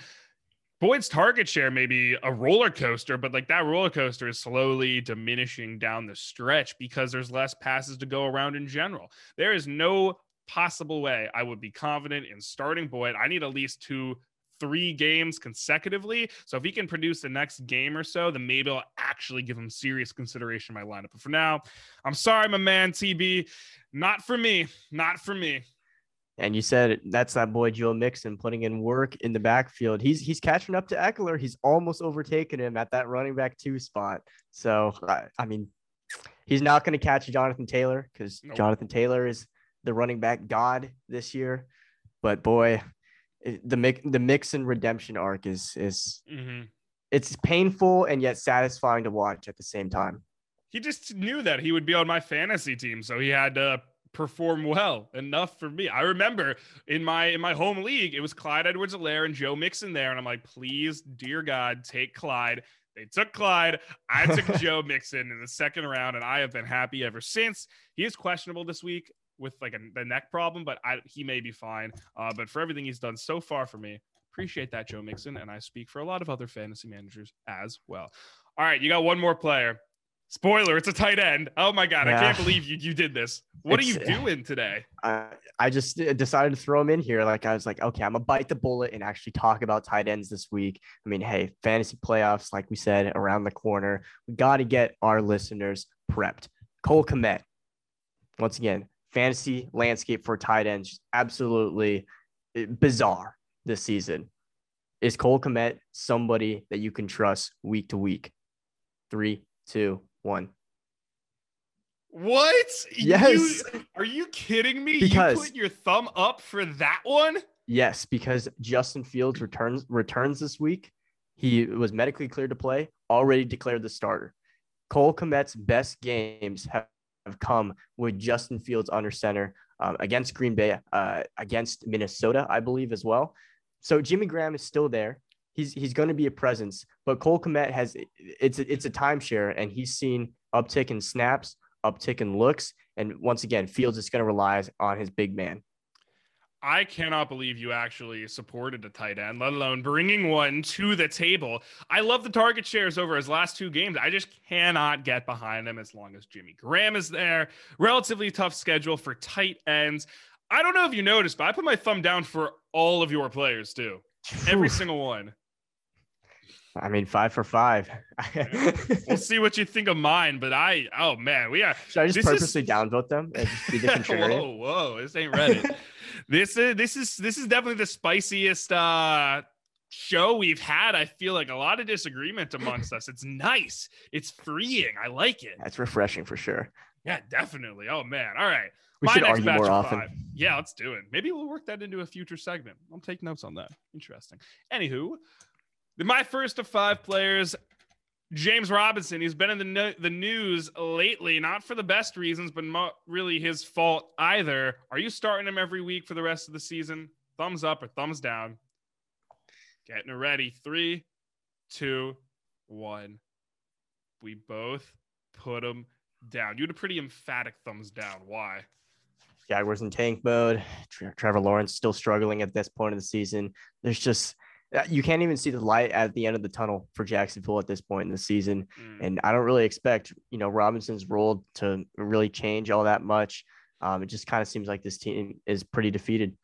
Boyd's target share may be a roller coaster, but like that roller coaster is slowly diminishing down the stretch because there's less passes to go around in general. There is no possible way I would be confident in starting Boyd. I need at least two three games consecutively. So if he can produce the next game or so, then maybe I'll actually give him serious consideration in my lineup. But for now, I'm sorry, my man TB. Not for me. Not for me. And you said that's that boy Joe Mixon putting in work in the backfield. He's he's catching up to Ekeler. He's almost overtaken him at that running back two spot. So I, I mean, he's not going to catch Jonathan Taylor because nope. Jonathan Taylor is the running back god this year. But boy, the mix the Mixon redemption arc is is mm-hmm. it's painful and yet satisfying to watch at the same time. He just knew that he would be on my fantasy team, so he had to perform well enough for me. I remember in my in my home league, it was Clyde Edwards-Helaire and Joe Mixon there, and I'm like, please, dear God, take Clyde. They took Clyde. I took Joe Mixon in the second round, and I have been happy ever since. He is questionable this week with like a the neck problem, but I, he may be fine. Uh, but for everything he's done so far for me, appreciate that, Joe Mixon, and I speak for a lot of other fantasy managers as well. All right, you got one more player. Spoiler, it's a tight end. Oh my god, yeah. I can't believe you you did this. What it's, are you doing today? I, I just decided to throw him in here. Like I was like, okay, I'm gonna bite the bullet and actually talk about tight ends this week. I mean, hey, fantasy playoffs, like we said, around the corner. We got to get our listeners prepped. Cole Kmet, once again, fantasy landscape for tight ends absolutely eh, bizarre this season. Is Cole Kmet somebody that you can trust week to week? Three, two, one. What? Yes. You, are you kidding me? Because you put your thumb up for that one? Yes, because Justin Fields returns returns this week. He was medically cleared to play, already declared the starter. Cole Kmet's best games have have come with Justin Fields under center um, against Green Bay, uh, against Minnesota, I believe, as well. So Jimmy Graham is still there. He's he's going to be a presence, but Cole Kmet has it's a, it's a timeshare, and he's seen uptick in snaps, uptick in looks, and once again, Fields is going to rely on his big man. I cannot believe you actually supported a tight end, let alone bringing one to the table. I love the target shares over his last two games. I just cannot get behind him as long as Jimmy Graham is there. Relatively tough schedule for tight ends. I don't know if you noticed, but I put my thumb down for all of your players too. Every single one. I mean, five for five. we'll see what you think of mine, but I, oh man, we are. Should I just purposely is... downvote them and just be the contrarian? whoa, whoa, this ain't Reddit. this is this is this is definitely the spiciest uh show we've had. I feel like a lot of disagreement amongst us. It's nice. It's freeing. I like it. That's refreshing for sure. Yeah, definitely. Oh man. All right. We My should argue more often. Five. Yeah, let's do it. Maybe we'll work that into a future segment. I'll take notes on that. Interesting. Anywho, my first of five players, James Robinson. He's been in the no- the news lately, not for the best reasons, but not really his fault either. Are you starting him every week for the rest of the season? Thumbs up or thumbs down? Getting ready. Three, two, one. We both put him down. You had a pretty emphatic thumbs down. Why? Jaguars in tank mode. Trevor Lawrence still struggling at this point of the season. There's just you can't even see the light at the end of the tunnel for Jacksonville at this point in the season. Mm. And I don't really expect, you know, Robinson's role to really change all that much. Um, it just kind of seems like this team is pretty defeated.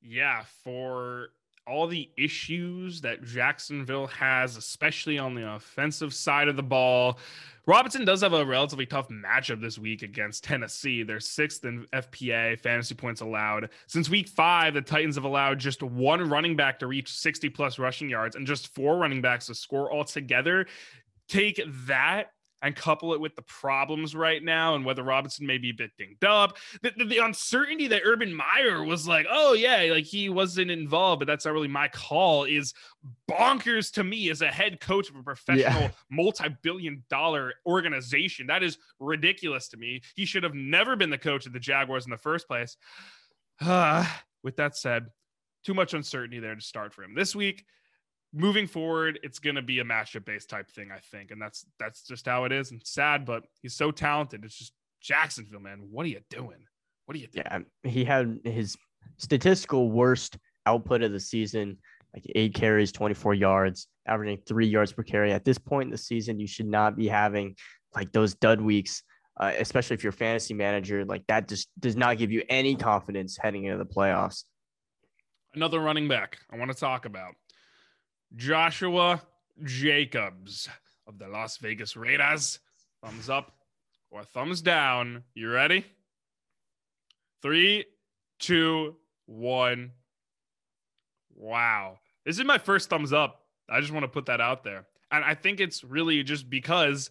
Yeah, for all the issues that Jacksonville has, especially on the offensive side of the ball. Robinson does have a relatively tough matchup this week against Tennessee. They're sixth in FPA fantasy points allowed. Since week five, the Titans have allowed just one running back to reach 60 plus rushing yards and just four running backs to score altogether. Take that and couple it with the problems right now and whether Robinson may be a bit dinged up. The, the, the, uncertainty that Urban Meyer was like, oh, yeah, like he wasn't involved, but that's not really my call is bonkers to me as a head coach of a professional yeah. multi billion dollar organization. That is ridiculous to me. He should have never been the coach of the Jaguars in the first place. Uh, with that said, too much uncertainty there to start for him this week moving forward, it's going to be a matchup based type thing, I think, and that's that's just how it is. And sad, but he's so talented. It's just Jacksonville, man. What are you doing? What are you doing? Yeah, he had his statistical worst output of the season, like eight carries, 24 yards, averaging three yards per carry. At this point in the season, you should not be having like those dud weeks. Uh, especially if you're a fantasy manager, like that just does not give you any confidence heading into the playoffs. Another running back I want to talk about Joshua Jacobs of the Las Vegas Raiders. Thumbs up or thumbs down. You ready? Three, two, one. Wow. This is my first thumbs up. I just want to put that out there. And I think it's really just because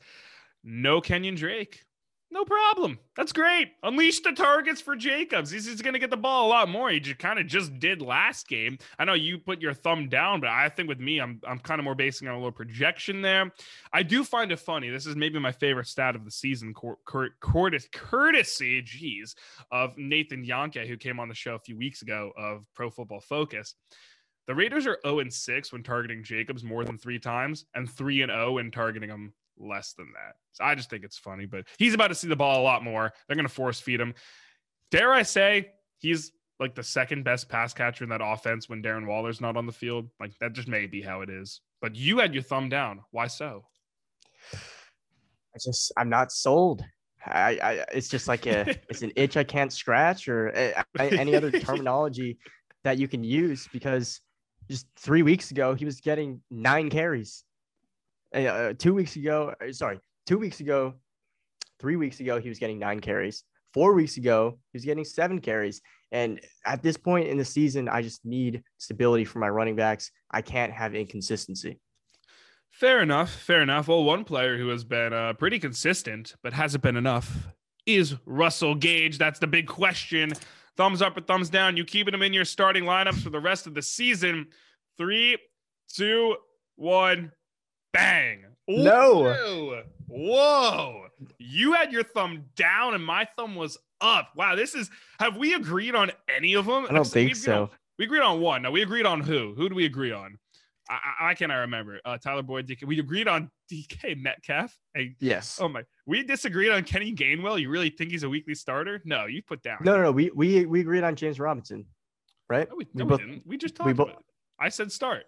no Kenyon Drake. No problem. That's great. Unleash the targets for Jacobs. He's, he's going to get the ball a lot more. He just kind of just did last game. I know you put your thumb down, but I think with me, I'm I'm kind of more basing on a little projection there. I do find it funny. This is maybe my favorite stat of the season, courtesy, courtesy, geez, of Nathan Jahnke, who came on the show a few weeks ago of Pro Football Focus. The Raiders are 0 and 6 when targeting Jacobs more than three times, and 3 and 0 when targeting him less than that. So I just think it's funny, but he's about to see the ball a lot more. They're going to force feed him. Dare I say he's like the second best pass catcher in that offense when Darren Waller's not on the field? Like that just may be how it is. But you had your thumb down. Why so? I just I'm not sold. I, I it's just like a it's an itch I can't scratch or eh, a, any other terminology that you can use because just three weeks ago he was getting nine carries uh, two weeks ago, uh, sorry, two weeks ago, three weeks ago, he was getting nine carries. Four weeks ago, he was getting seven carries. And at this point in the season, I just need stability for my running backs. I can't have inconsistency. Fair enough. Fair enough. Well, one player who has been uh, pretty consistent, but hasn't been enough is Russell Gage. That's the big question. Thumbs up or thumbs down. You keeping him in your starting lineups for the rest of the season. Three, two, one. Bang. No. Whoa. You had your thumb down and my thumb was up. Wow. This is, have we agreed on any of them? I don't think we so. On, we agreed on one. No, we agreed on who? Who do we agree on? I, I can't I remember. Uh, Tyler Boyd, DK. We agreed on DK Metcalf. Hey, Yes. oh my, we disagreed on Kenny Gainwell. You really think he's a weekly starter? No, you put down. No, no, no. We we we agreed on James Robinson, right? no, we, we no, we both- didn't. We just talked we both- about it. I said start.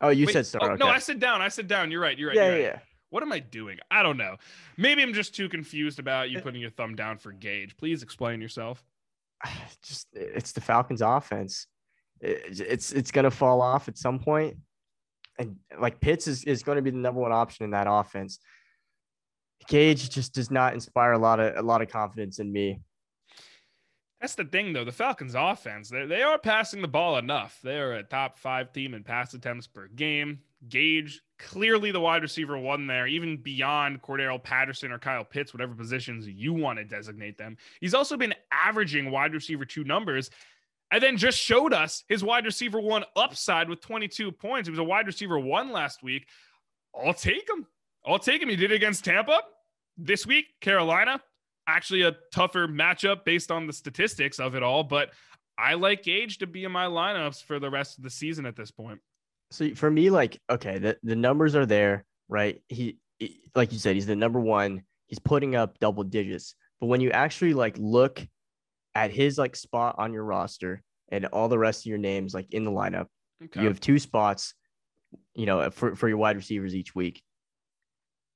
Oh, you Wait, said start. oh, okay. No, I said down. I said down. You're right. You're right. yeah, you're yeah, right. yeah. What am I doing? I don't know. Maybe I'm just too confused about you putting your thumb down for Gage. Please explain yourself. Just it's the Falcons' offense. It- It's it's gonna fall off at some point, and like Pitts is is going to be the number one option in that offense. Gage just does not inspire a lot of a lot of confidence in me. That's the thing, though. The Falcons' offense, they, they are passing the ball enough. They are a top five team in pass attempts per game. Gage, clearly the wide receiver one there, even beyond Cordarrelle Patterson or Kyle Pitts, whatever positions you want to designate them. He's also been averaging wide receiver two numbers and then just showed us his wide receiver one upside with 22 points. He was a wide receiver one last week. I'll take him. I'll take him. He did it against Tampa this week, Carolina actually a tougher matchup based on the statistics of it all, but I like Gage to be in my lineups for the rest of the season at this point. So for me, like, okay, the, the numbers are there, right? He, he- like you said, he's the number one. He's putting up double digits. But when you actually like look at his like spot on your roster and all the rest of your names like in the lineup, Okay. you have two spots, you know, for, for your wide receivers each week.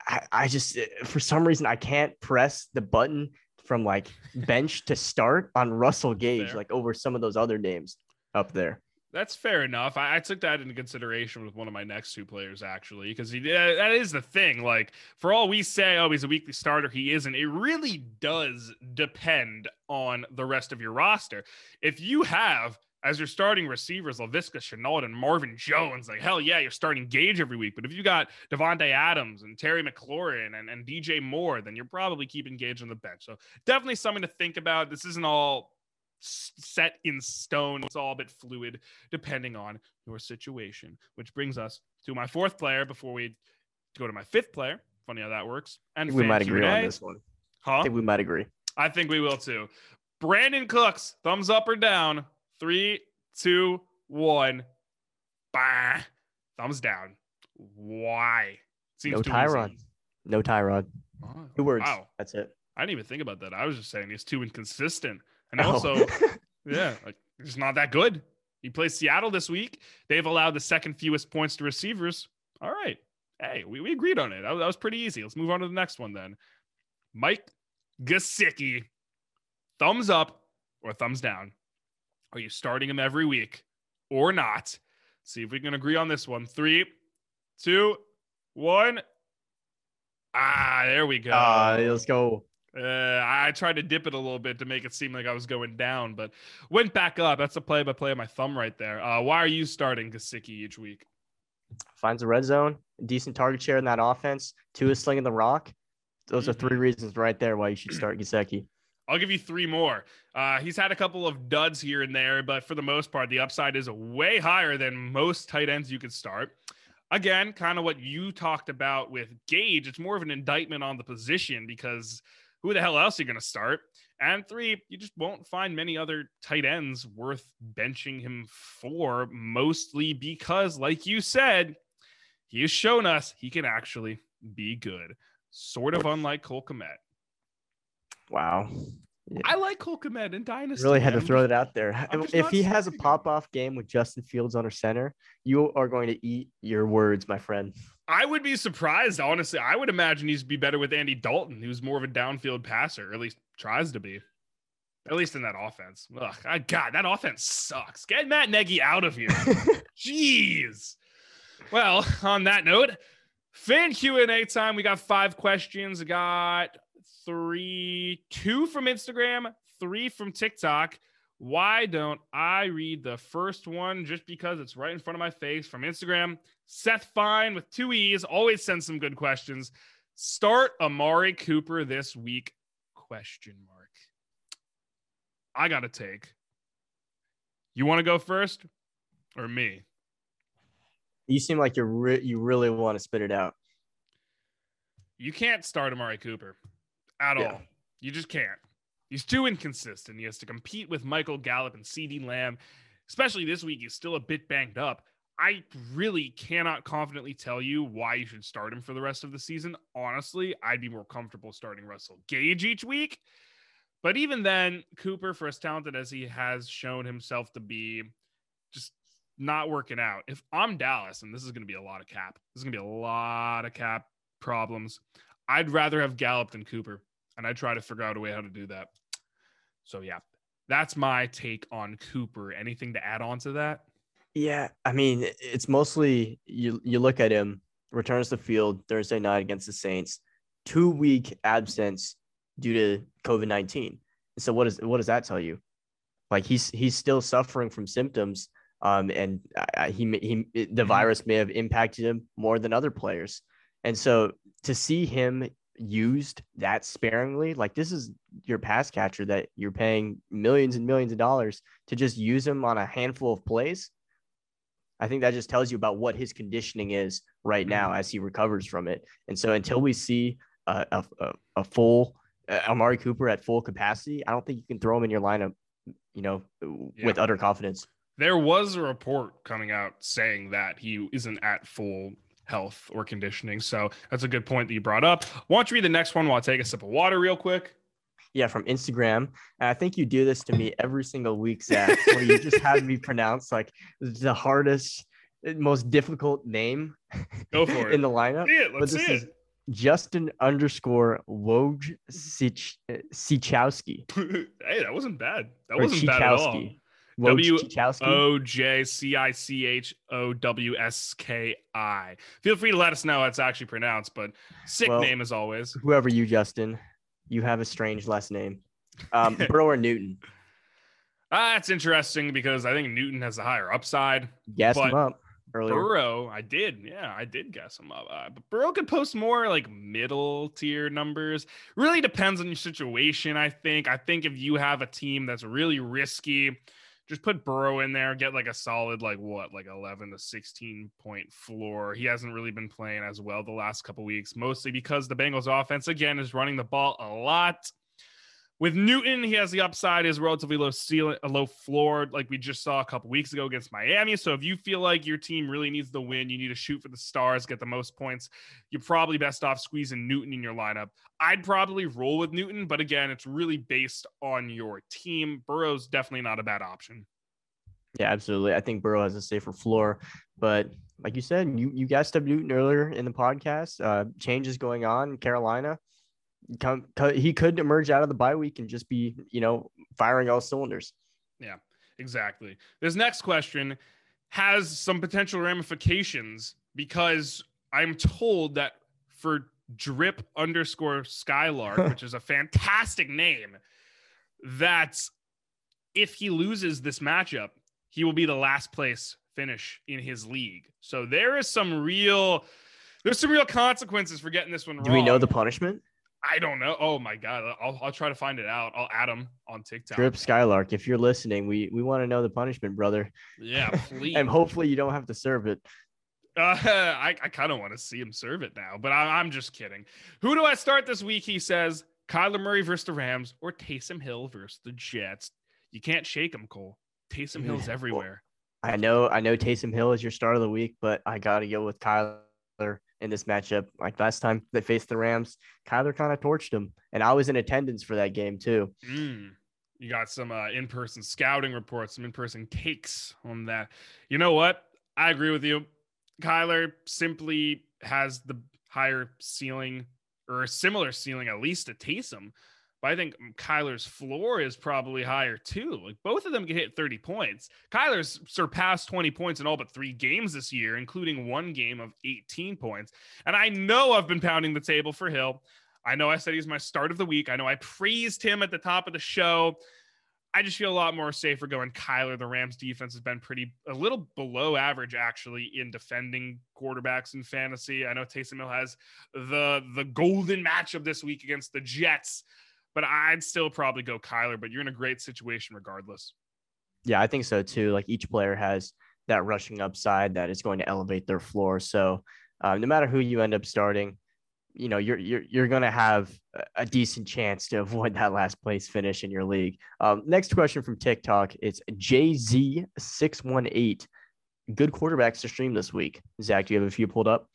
I, I just eh, for some reason I can't press the button from like bench to start on Russell Gage Fair. like over some of those other names up there. That's fair enough. I, I took that into consideration with one of my next two players, actually, because he uh, that is the thing. Like, for all we say, oh, he's a weekly starter, he isn't. It really does depend on the rest of your roster. If you have as your starting receivers, Laviska Shenault and Marvin Jones, like hell yeah, you're starting Gage every week. But if you got Davante Adams and Terry McLaurin and, and DJ Moore, then you're probably keeping Gage on the bench. So definitely something to think about. This isn't all set in stone. It's all a bit fluid depending on your situation. Which brings us to my fourth player before we go to my fifth player. Funny how that works. And we might agree on this one. Huh? I think we might agree. I think we will too. Brandin Cooks, thumbs up or down. Three, two, one. Bah. Thumbs down. Why? No too Tyrod. easy. No Tyrod. Oh, Two words. Wow. That's it. I didn't even think about that. I was just saying he's too inconsistent. And Oh. also, yeah, like he's not that good. He plays Seattle this week. They've allowed the second fewest points to receivers. All right. Hey, we, we agreed on it. That, was- that was pretty easy. Let's move on to the next one then. Mike Gesicki. Thumbs up or thumbs down? Are you starting him every week or not? See if we can agree on this one. Three, two, one. Ah, there we go. uh, let's go. Uh, I tried to dip it a little bit to make it seem like I was going down, but went back up. That's a play by play of my thumb right there. Uh, why are you starting Gesicki each week? Finds the red zone, decent target share in that offense. Tua is slinging the rock. Those are three reasons right there why you should start Gesicki. I'll give you three more. Uh, he's had a couple of duds here and there, but for the most part, the upside is way higher than most tight ends you could start. Again, kind of what you talked about with Gage. It's more of an indictment on the position because who the hell else are you going to start? And three, you just won't find many other tight ends worth benching him for, mostly because, like you said, he has shown us he can actually be good. Sort of unlike Cole Kmet. Wow. I like Cole Kmet in Dynasty. Really had to throw that out there. I'm If he has a pop off game with Justin Fields on under center, you are going to eat your words, my friend. I would be surprised, honestly. I would imagine he's be better with Andy Dalton, who's more of a downfield passer, or at least tries to be. At least in that offense. Ugh, I, God, that offense sucks. Get Matt Nagy out of here. Jeez. Well, on that note, fan Q&A time. We got five questions. We got three, two from Instagram, three from TikTok. Why don't I read the first one just because it's right in front of my face from Instagram? Seth Fine with two E's always sends some good questions. Start Amari Cooper this week? Question mark. I got to take. You want to go first or me? You seem like you're re- you really want to spit it out. You can't start Amari Cooper at Yeah. all. You just can't. He's too inconsistent. He has to compete with Michael Gallup and CeeDee Lamb. Especially this week, he's still a bit banged up. I really cannot confidently tell you why you should start him for the rest of the season. Honestly, I'd be more comfortable starting Russell Gage each week. But even then, Cooper, for as talented as he has shown himself to be, just not working out. If I'm Dallas, and this is going to be a lot of cap, this is going to be a lot of cap problems. I'd rather have Gallup than Cooper, and I'd try to figure out a way how to do that. So, yeah, that's my take on Cooper. Anything to add on to that? Yeah, I mean, it's mostly you. You look at him returns the field Thursday night against the Saints, two week absence due to COVID nineteen. So what does what does that tell you? Like he's he's still suffering from symptoms, um, and he he the mm-hmm. virus may have impacted him more than other players, and so to see him used that sparingly, like this is your pass catcher that you're paying millions and millions of dollars to just use him on a handful of plays I think that just tells you about what his conditioning is right now mm-hmm. as he recovers from it. And so until we see a, a, a full uh, Amari Cooper at full capacity, I don't think you can throw him in your lineup, you know, yeah. with utter confidence. There was a report coming out saying that he isn't at full health or conditioning. So that's a good point that you brought up. Why don't you read the next one while I take a sip of water real quick? Yeah, from Instagram. And I think you do this to me every single week, Zach, where you just have me pronounce like the hardest, most difficult name Go for in the lineup. See it, let's but this is it. Justin underscore Woj uh, Sichowski. hey, that wasn't bad. That or wasn't bad at all. W O J C I C H O W S K I. Feel free to let us know how it's actually pronounced, but sick well, name as always. Whoever you, Justin you have a strange last name. Um, Burrow or Newton? Uh, that's interesting because I think Newton has a higher upside. Guess him up earlier. Burrow, I did. Yeah, I did guess him up. Uh, but Burrow could post more like middle tier numbers. Really depends on your situation, I think. I think if you have a team that's really risky, just put Burrow in there, get like a solid, like what, like 11 to 16 point floor. He hasn't really been playing as well the last couple weeks, mostly because the Bengals offense, again, is running the ball a lot. With Newton, he has the upside, is relatively low ceiling, low floor, like we just saw a couple weeks ago against Miami. So if you feel like your team really needs the win, you need to shoot for the stars, get the most points. You're probably best off squeezing Newton in your lineup. I'd probably roll with Newton, but again, it's really based on your team. Burrow's definitely not a bad option. Yeah, absolutely. I think Burrow has a safer floor, but like you said, you you guessed up Newton earlier in the podcast. Uh, changes going on in Carolina come, he could emerge out of the bye week and just be, you know, firing all cylinders. Yeah, exactly. This next question has some potential ramifications because I'm told that for drip underscore skylark, which is a fantastic name, that if he loses this matchup, he will be the last place finish in his league. So there is some real there's some real consequences for getting this one wrong. Do we know the punishment? I don't know. Oh my god, I'll, I'll try to find it out. I'll add him on TikTok. Drip Skylark, if you're listening, we we want to know the punishment, brother. Yeah, please. and hopefully you don't have to serve it. Uh, I I kind of want to see him serve it now, but I, I'm just kidding. Who do I start this week? He says Kyler Murray versus the Rams or Taysom Hill versus the Jets. You can't shake him, Cole. Taysom Hill's everywhere. I know, I know. Taysom Hill is your start of the week, but I gotta go with Kyler in this matchup. Like last time they faced the Rams, Kyler kind of torched them, and I was in attendance for that game too. Mm, you got some uh, in-person scouting reports, some in-person takes on that. You know what? I agree with you. Kyler simply has the higher ceiling or a similar ceiling, at least to Taysom. But I think Kyler's floor is probably higher too. Like both of them can hit 30 points. Kyler's surpassed 20 points in all but three games this year, including one game of 18 points. And I know I've been pounding the table for Hill. I know I said he's my start of the week. I know I praised him at the top of the show. I just feel a lot more safer going Kyler. The Rams defense has been pretty a little below average actually in defending quarterbacks in fantasy. I know Taysom Hill has the the golden matchup this week against the Jets but I'd still probably go Kyler. But you're in a great situation regardless. Yeah, I think so too. Like each player has that rushing upside that is going to elevate their floor. So uh, no matter who you end up starting, you know you're you're you're going to have a decent chance to avoid that last place finish in your league. Um, next question from TikTok. It's JZ six one eight. good quarterbacks to stream this week. Zach, do you have a few pulled up?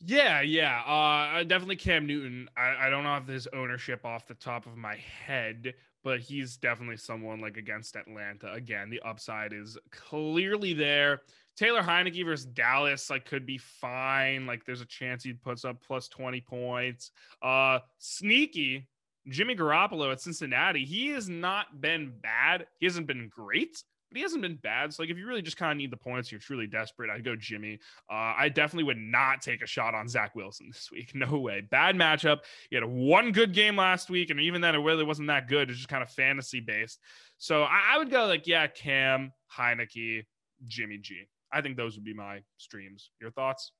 Yeah, yeah. Uh, definitely Cam Newton. I, I don't have his ownership off the top of my head, but he's definitely someone like against Atlanta. Again, the upside is clearly there. Taylor Heinicke versus Dallas, like, could be fine. Like, there's a chance he puts up plus 20 points. Uh, sneaky Jimmy Garoppolo at Cincinnati. He has not been bad. He hasn't been great, but he hasn't been bad. So, like, if you really just kind of need the points, you're truly desperate, I'd go Jimmy. Uh, I definitely would not take a shot on Zach Wilson this week. No way. Bad matchup. He had one good game last week, and even then, it really wasn't that good. It's just kind of fantasy based. So, I, I would go like, yeah, Cam, Heinicke, Jimmy G. I think those would be my streams. Your thoughts?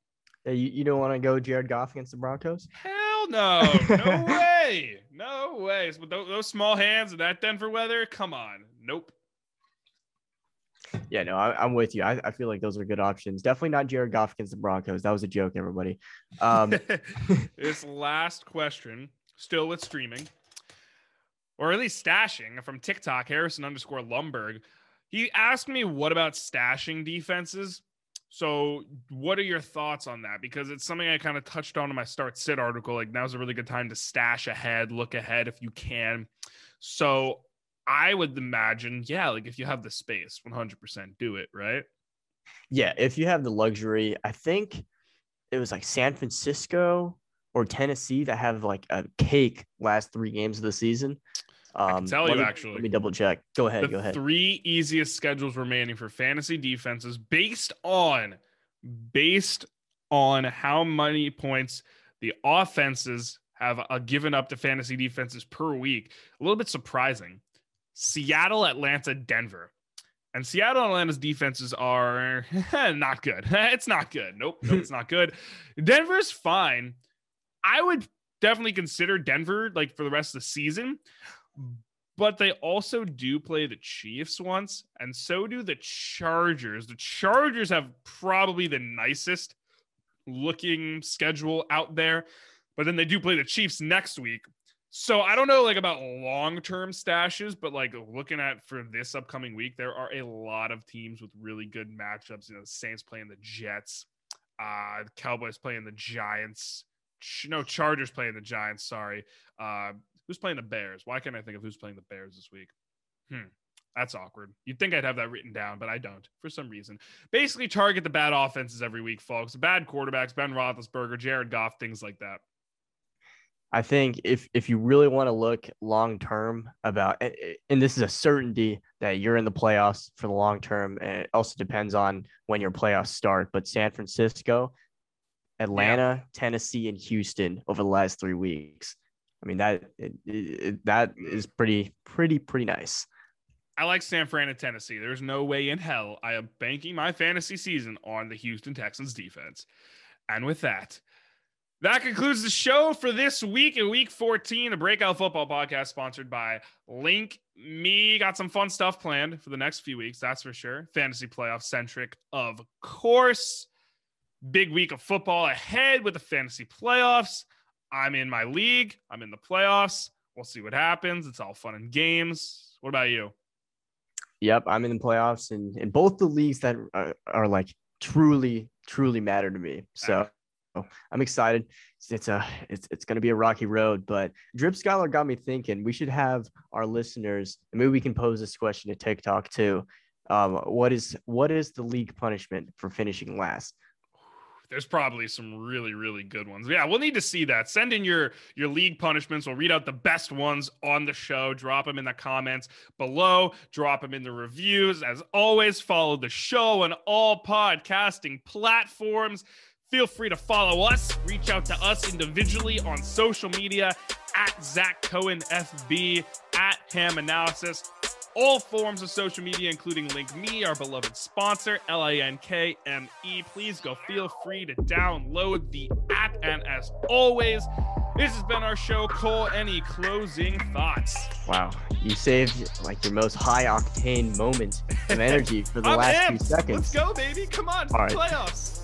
you, you don't want to go Jared Goff against the Broncos? Hell no. No way. No way. Those, those small hands and that Denver weather, come on. Nope. Yeah, no, I, am with you. I, I, feel like those are good options. Definitely not Jared Goff against the Broncos. That was a joke, everybody. Um, this last question, still with streaming, or at least stashing from TikTok, Harrison underscore Lumberg. He asked me, what about stashing defenses? So, what are your thoughts on that? Because it's something I kind of touched on in my start sit article. Like, now's a really good time to stash ahead, look ahead if you can. So, I would imagine, yeah, like if you have the space, 100% do it, right? Yeah, if you have the luxury, I think it was like San Francisco or Tennessee that have like a cake last three games of the season. Um, I can um, tell you me, actually. Let me double check. Go ahead. The go ahead. Three easiest schedules remaining for fantasy defenses based on based on how many points the offenses have uh, given up to fantasy defenses per week. A little bit surprising. Seattle, Atlanta, Denver. And Seattle and Atlanta's defenses are not good. it's not good. Nope. Nope. it's not good. Denver's fine. I would definitely consider Denver like for the rest of the season but they also do play the Chiefs once, and so do the Chargers. The Chargers have probably the nicest looking schedule out there, but then they do play the Chiefs next week. So I don't know like about long-term stashes, but like looking at for this upcoming week, there are a lot of teams with really good matchups. You know, the Saints playing the Jets, uh, the Cowboys playing the Giants. No, Chargers playing the Giants. Sorry. Uh, Who's playing the Bears? Why can't I think of who's playing the Bears this week? Hmm. That's awkward. You'd think I'd have that written down, but I don't for some reason. Basically, target the bad offenses every week, folks. Bad quarterbacks, Ben Roethlisberger, Jared Goff, things like that. I think if if you really want to look long term about, and this is a certainty that you're in the playoffs for the long term, and it also depends on when your playoffs start. But San Francisco, Atlanta, yeah. Tennessee, and Houston over the last three weeks I mean that it, it, that is pretty pretty pretty nice. I like San Fran and Tennessee. There's no way in hell I am banking my fantasy season on the Houston Texans defense. And with that, that concludes the show for this week in week 14, the breakout football podcast sponsored by Link Me. Got some fun stuff planned for the next few weeks, that's for sure. Fantasy playoff centric, of course. Big week of football ahead with the fantasy playoffs. I'm in my league. I'm in the playoffs. We'll see what happens. It's all fun and games. What about you? Yep, I'm in the playoffs and in both the leagues that are, are, like truly, truly matter to me. So I'm excited. It's a it's it's gonna be a rocky road, but Drip Skylark got me thinking we should have our listeners, maybe we can pose this question to TikTok too. Um, what is what is the league punishment for finishing last? there's probably some really really good ones. Yeah we'll need to see that. Send in your your league punishments. We'll read out the best ones on the show. Drop them in the comments below. Drop them in the reviews. As always follow the show on all podcasting platforms feel free to follow us reach out to us individually on social media at zach cohen fb at ham analysis all forms of social media, including Link Me, our beloved sponsor, L I N K M E. Please go feel free to download the app. And as always, this has been our show. Cole, any closing thoughts? Wow, you saved like your most high octane moment of energy for the last amped. few seconds. Let's go, baby. Come on, all right. playoffs.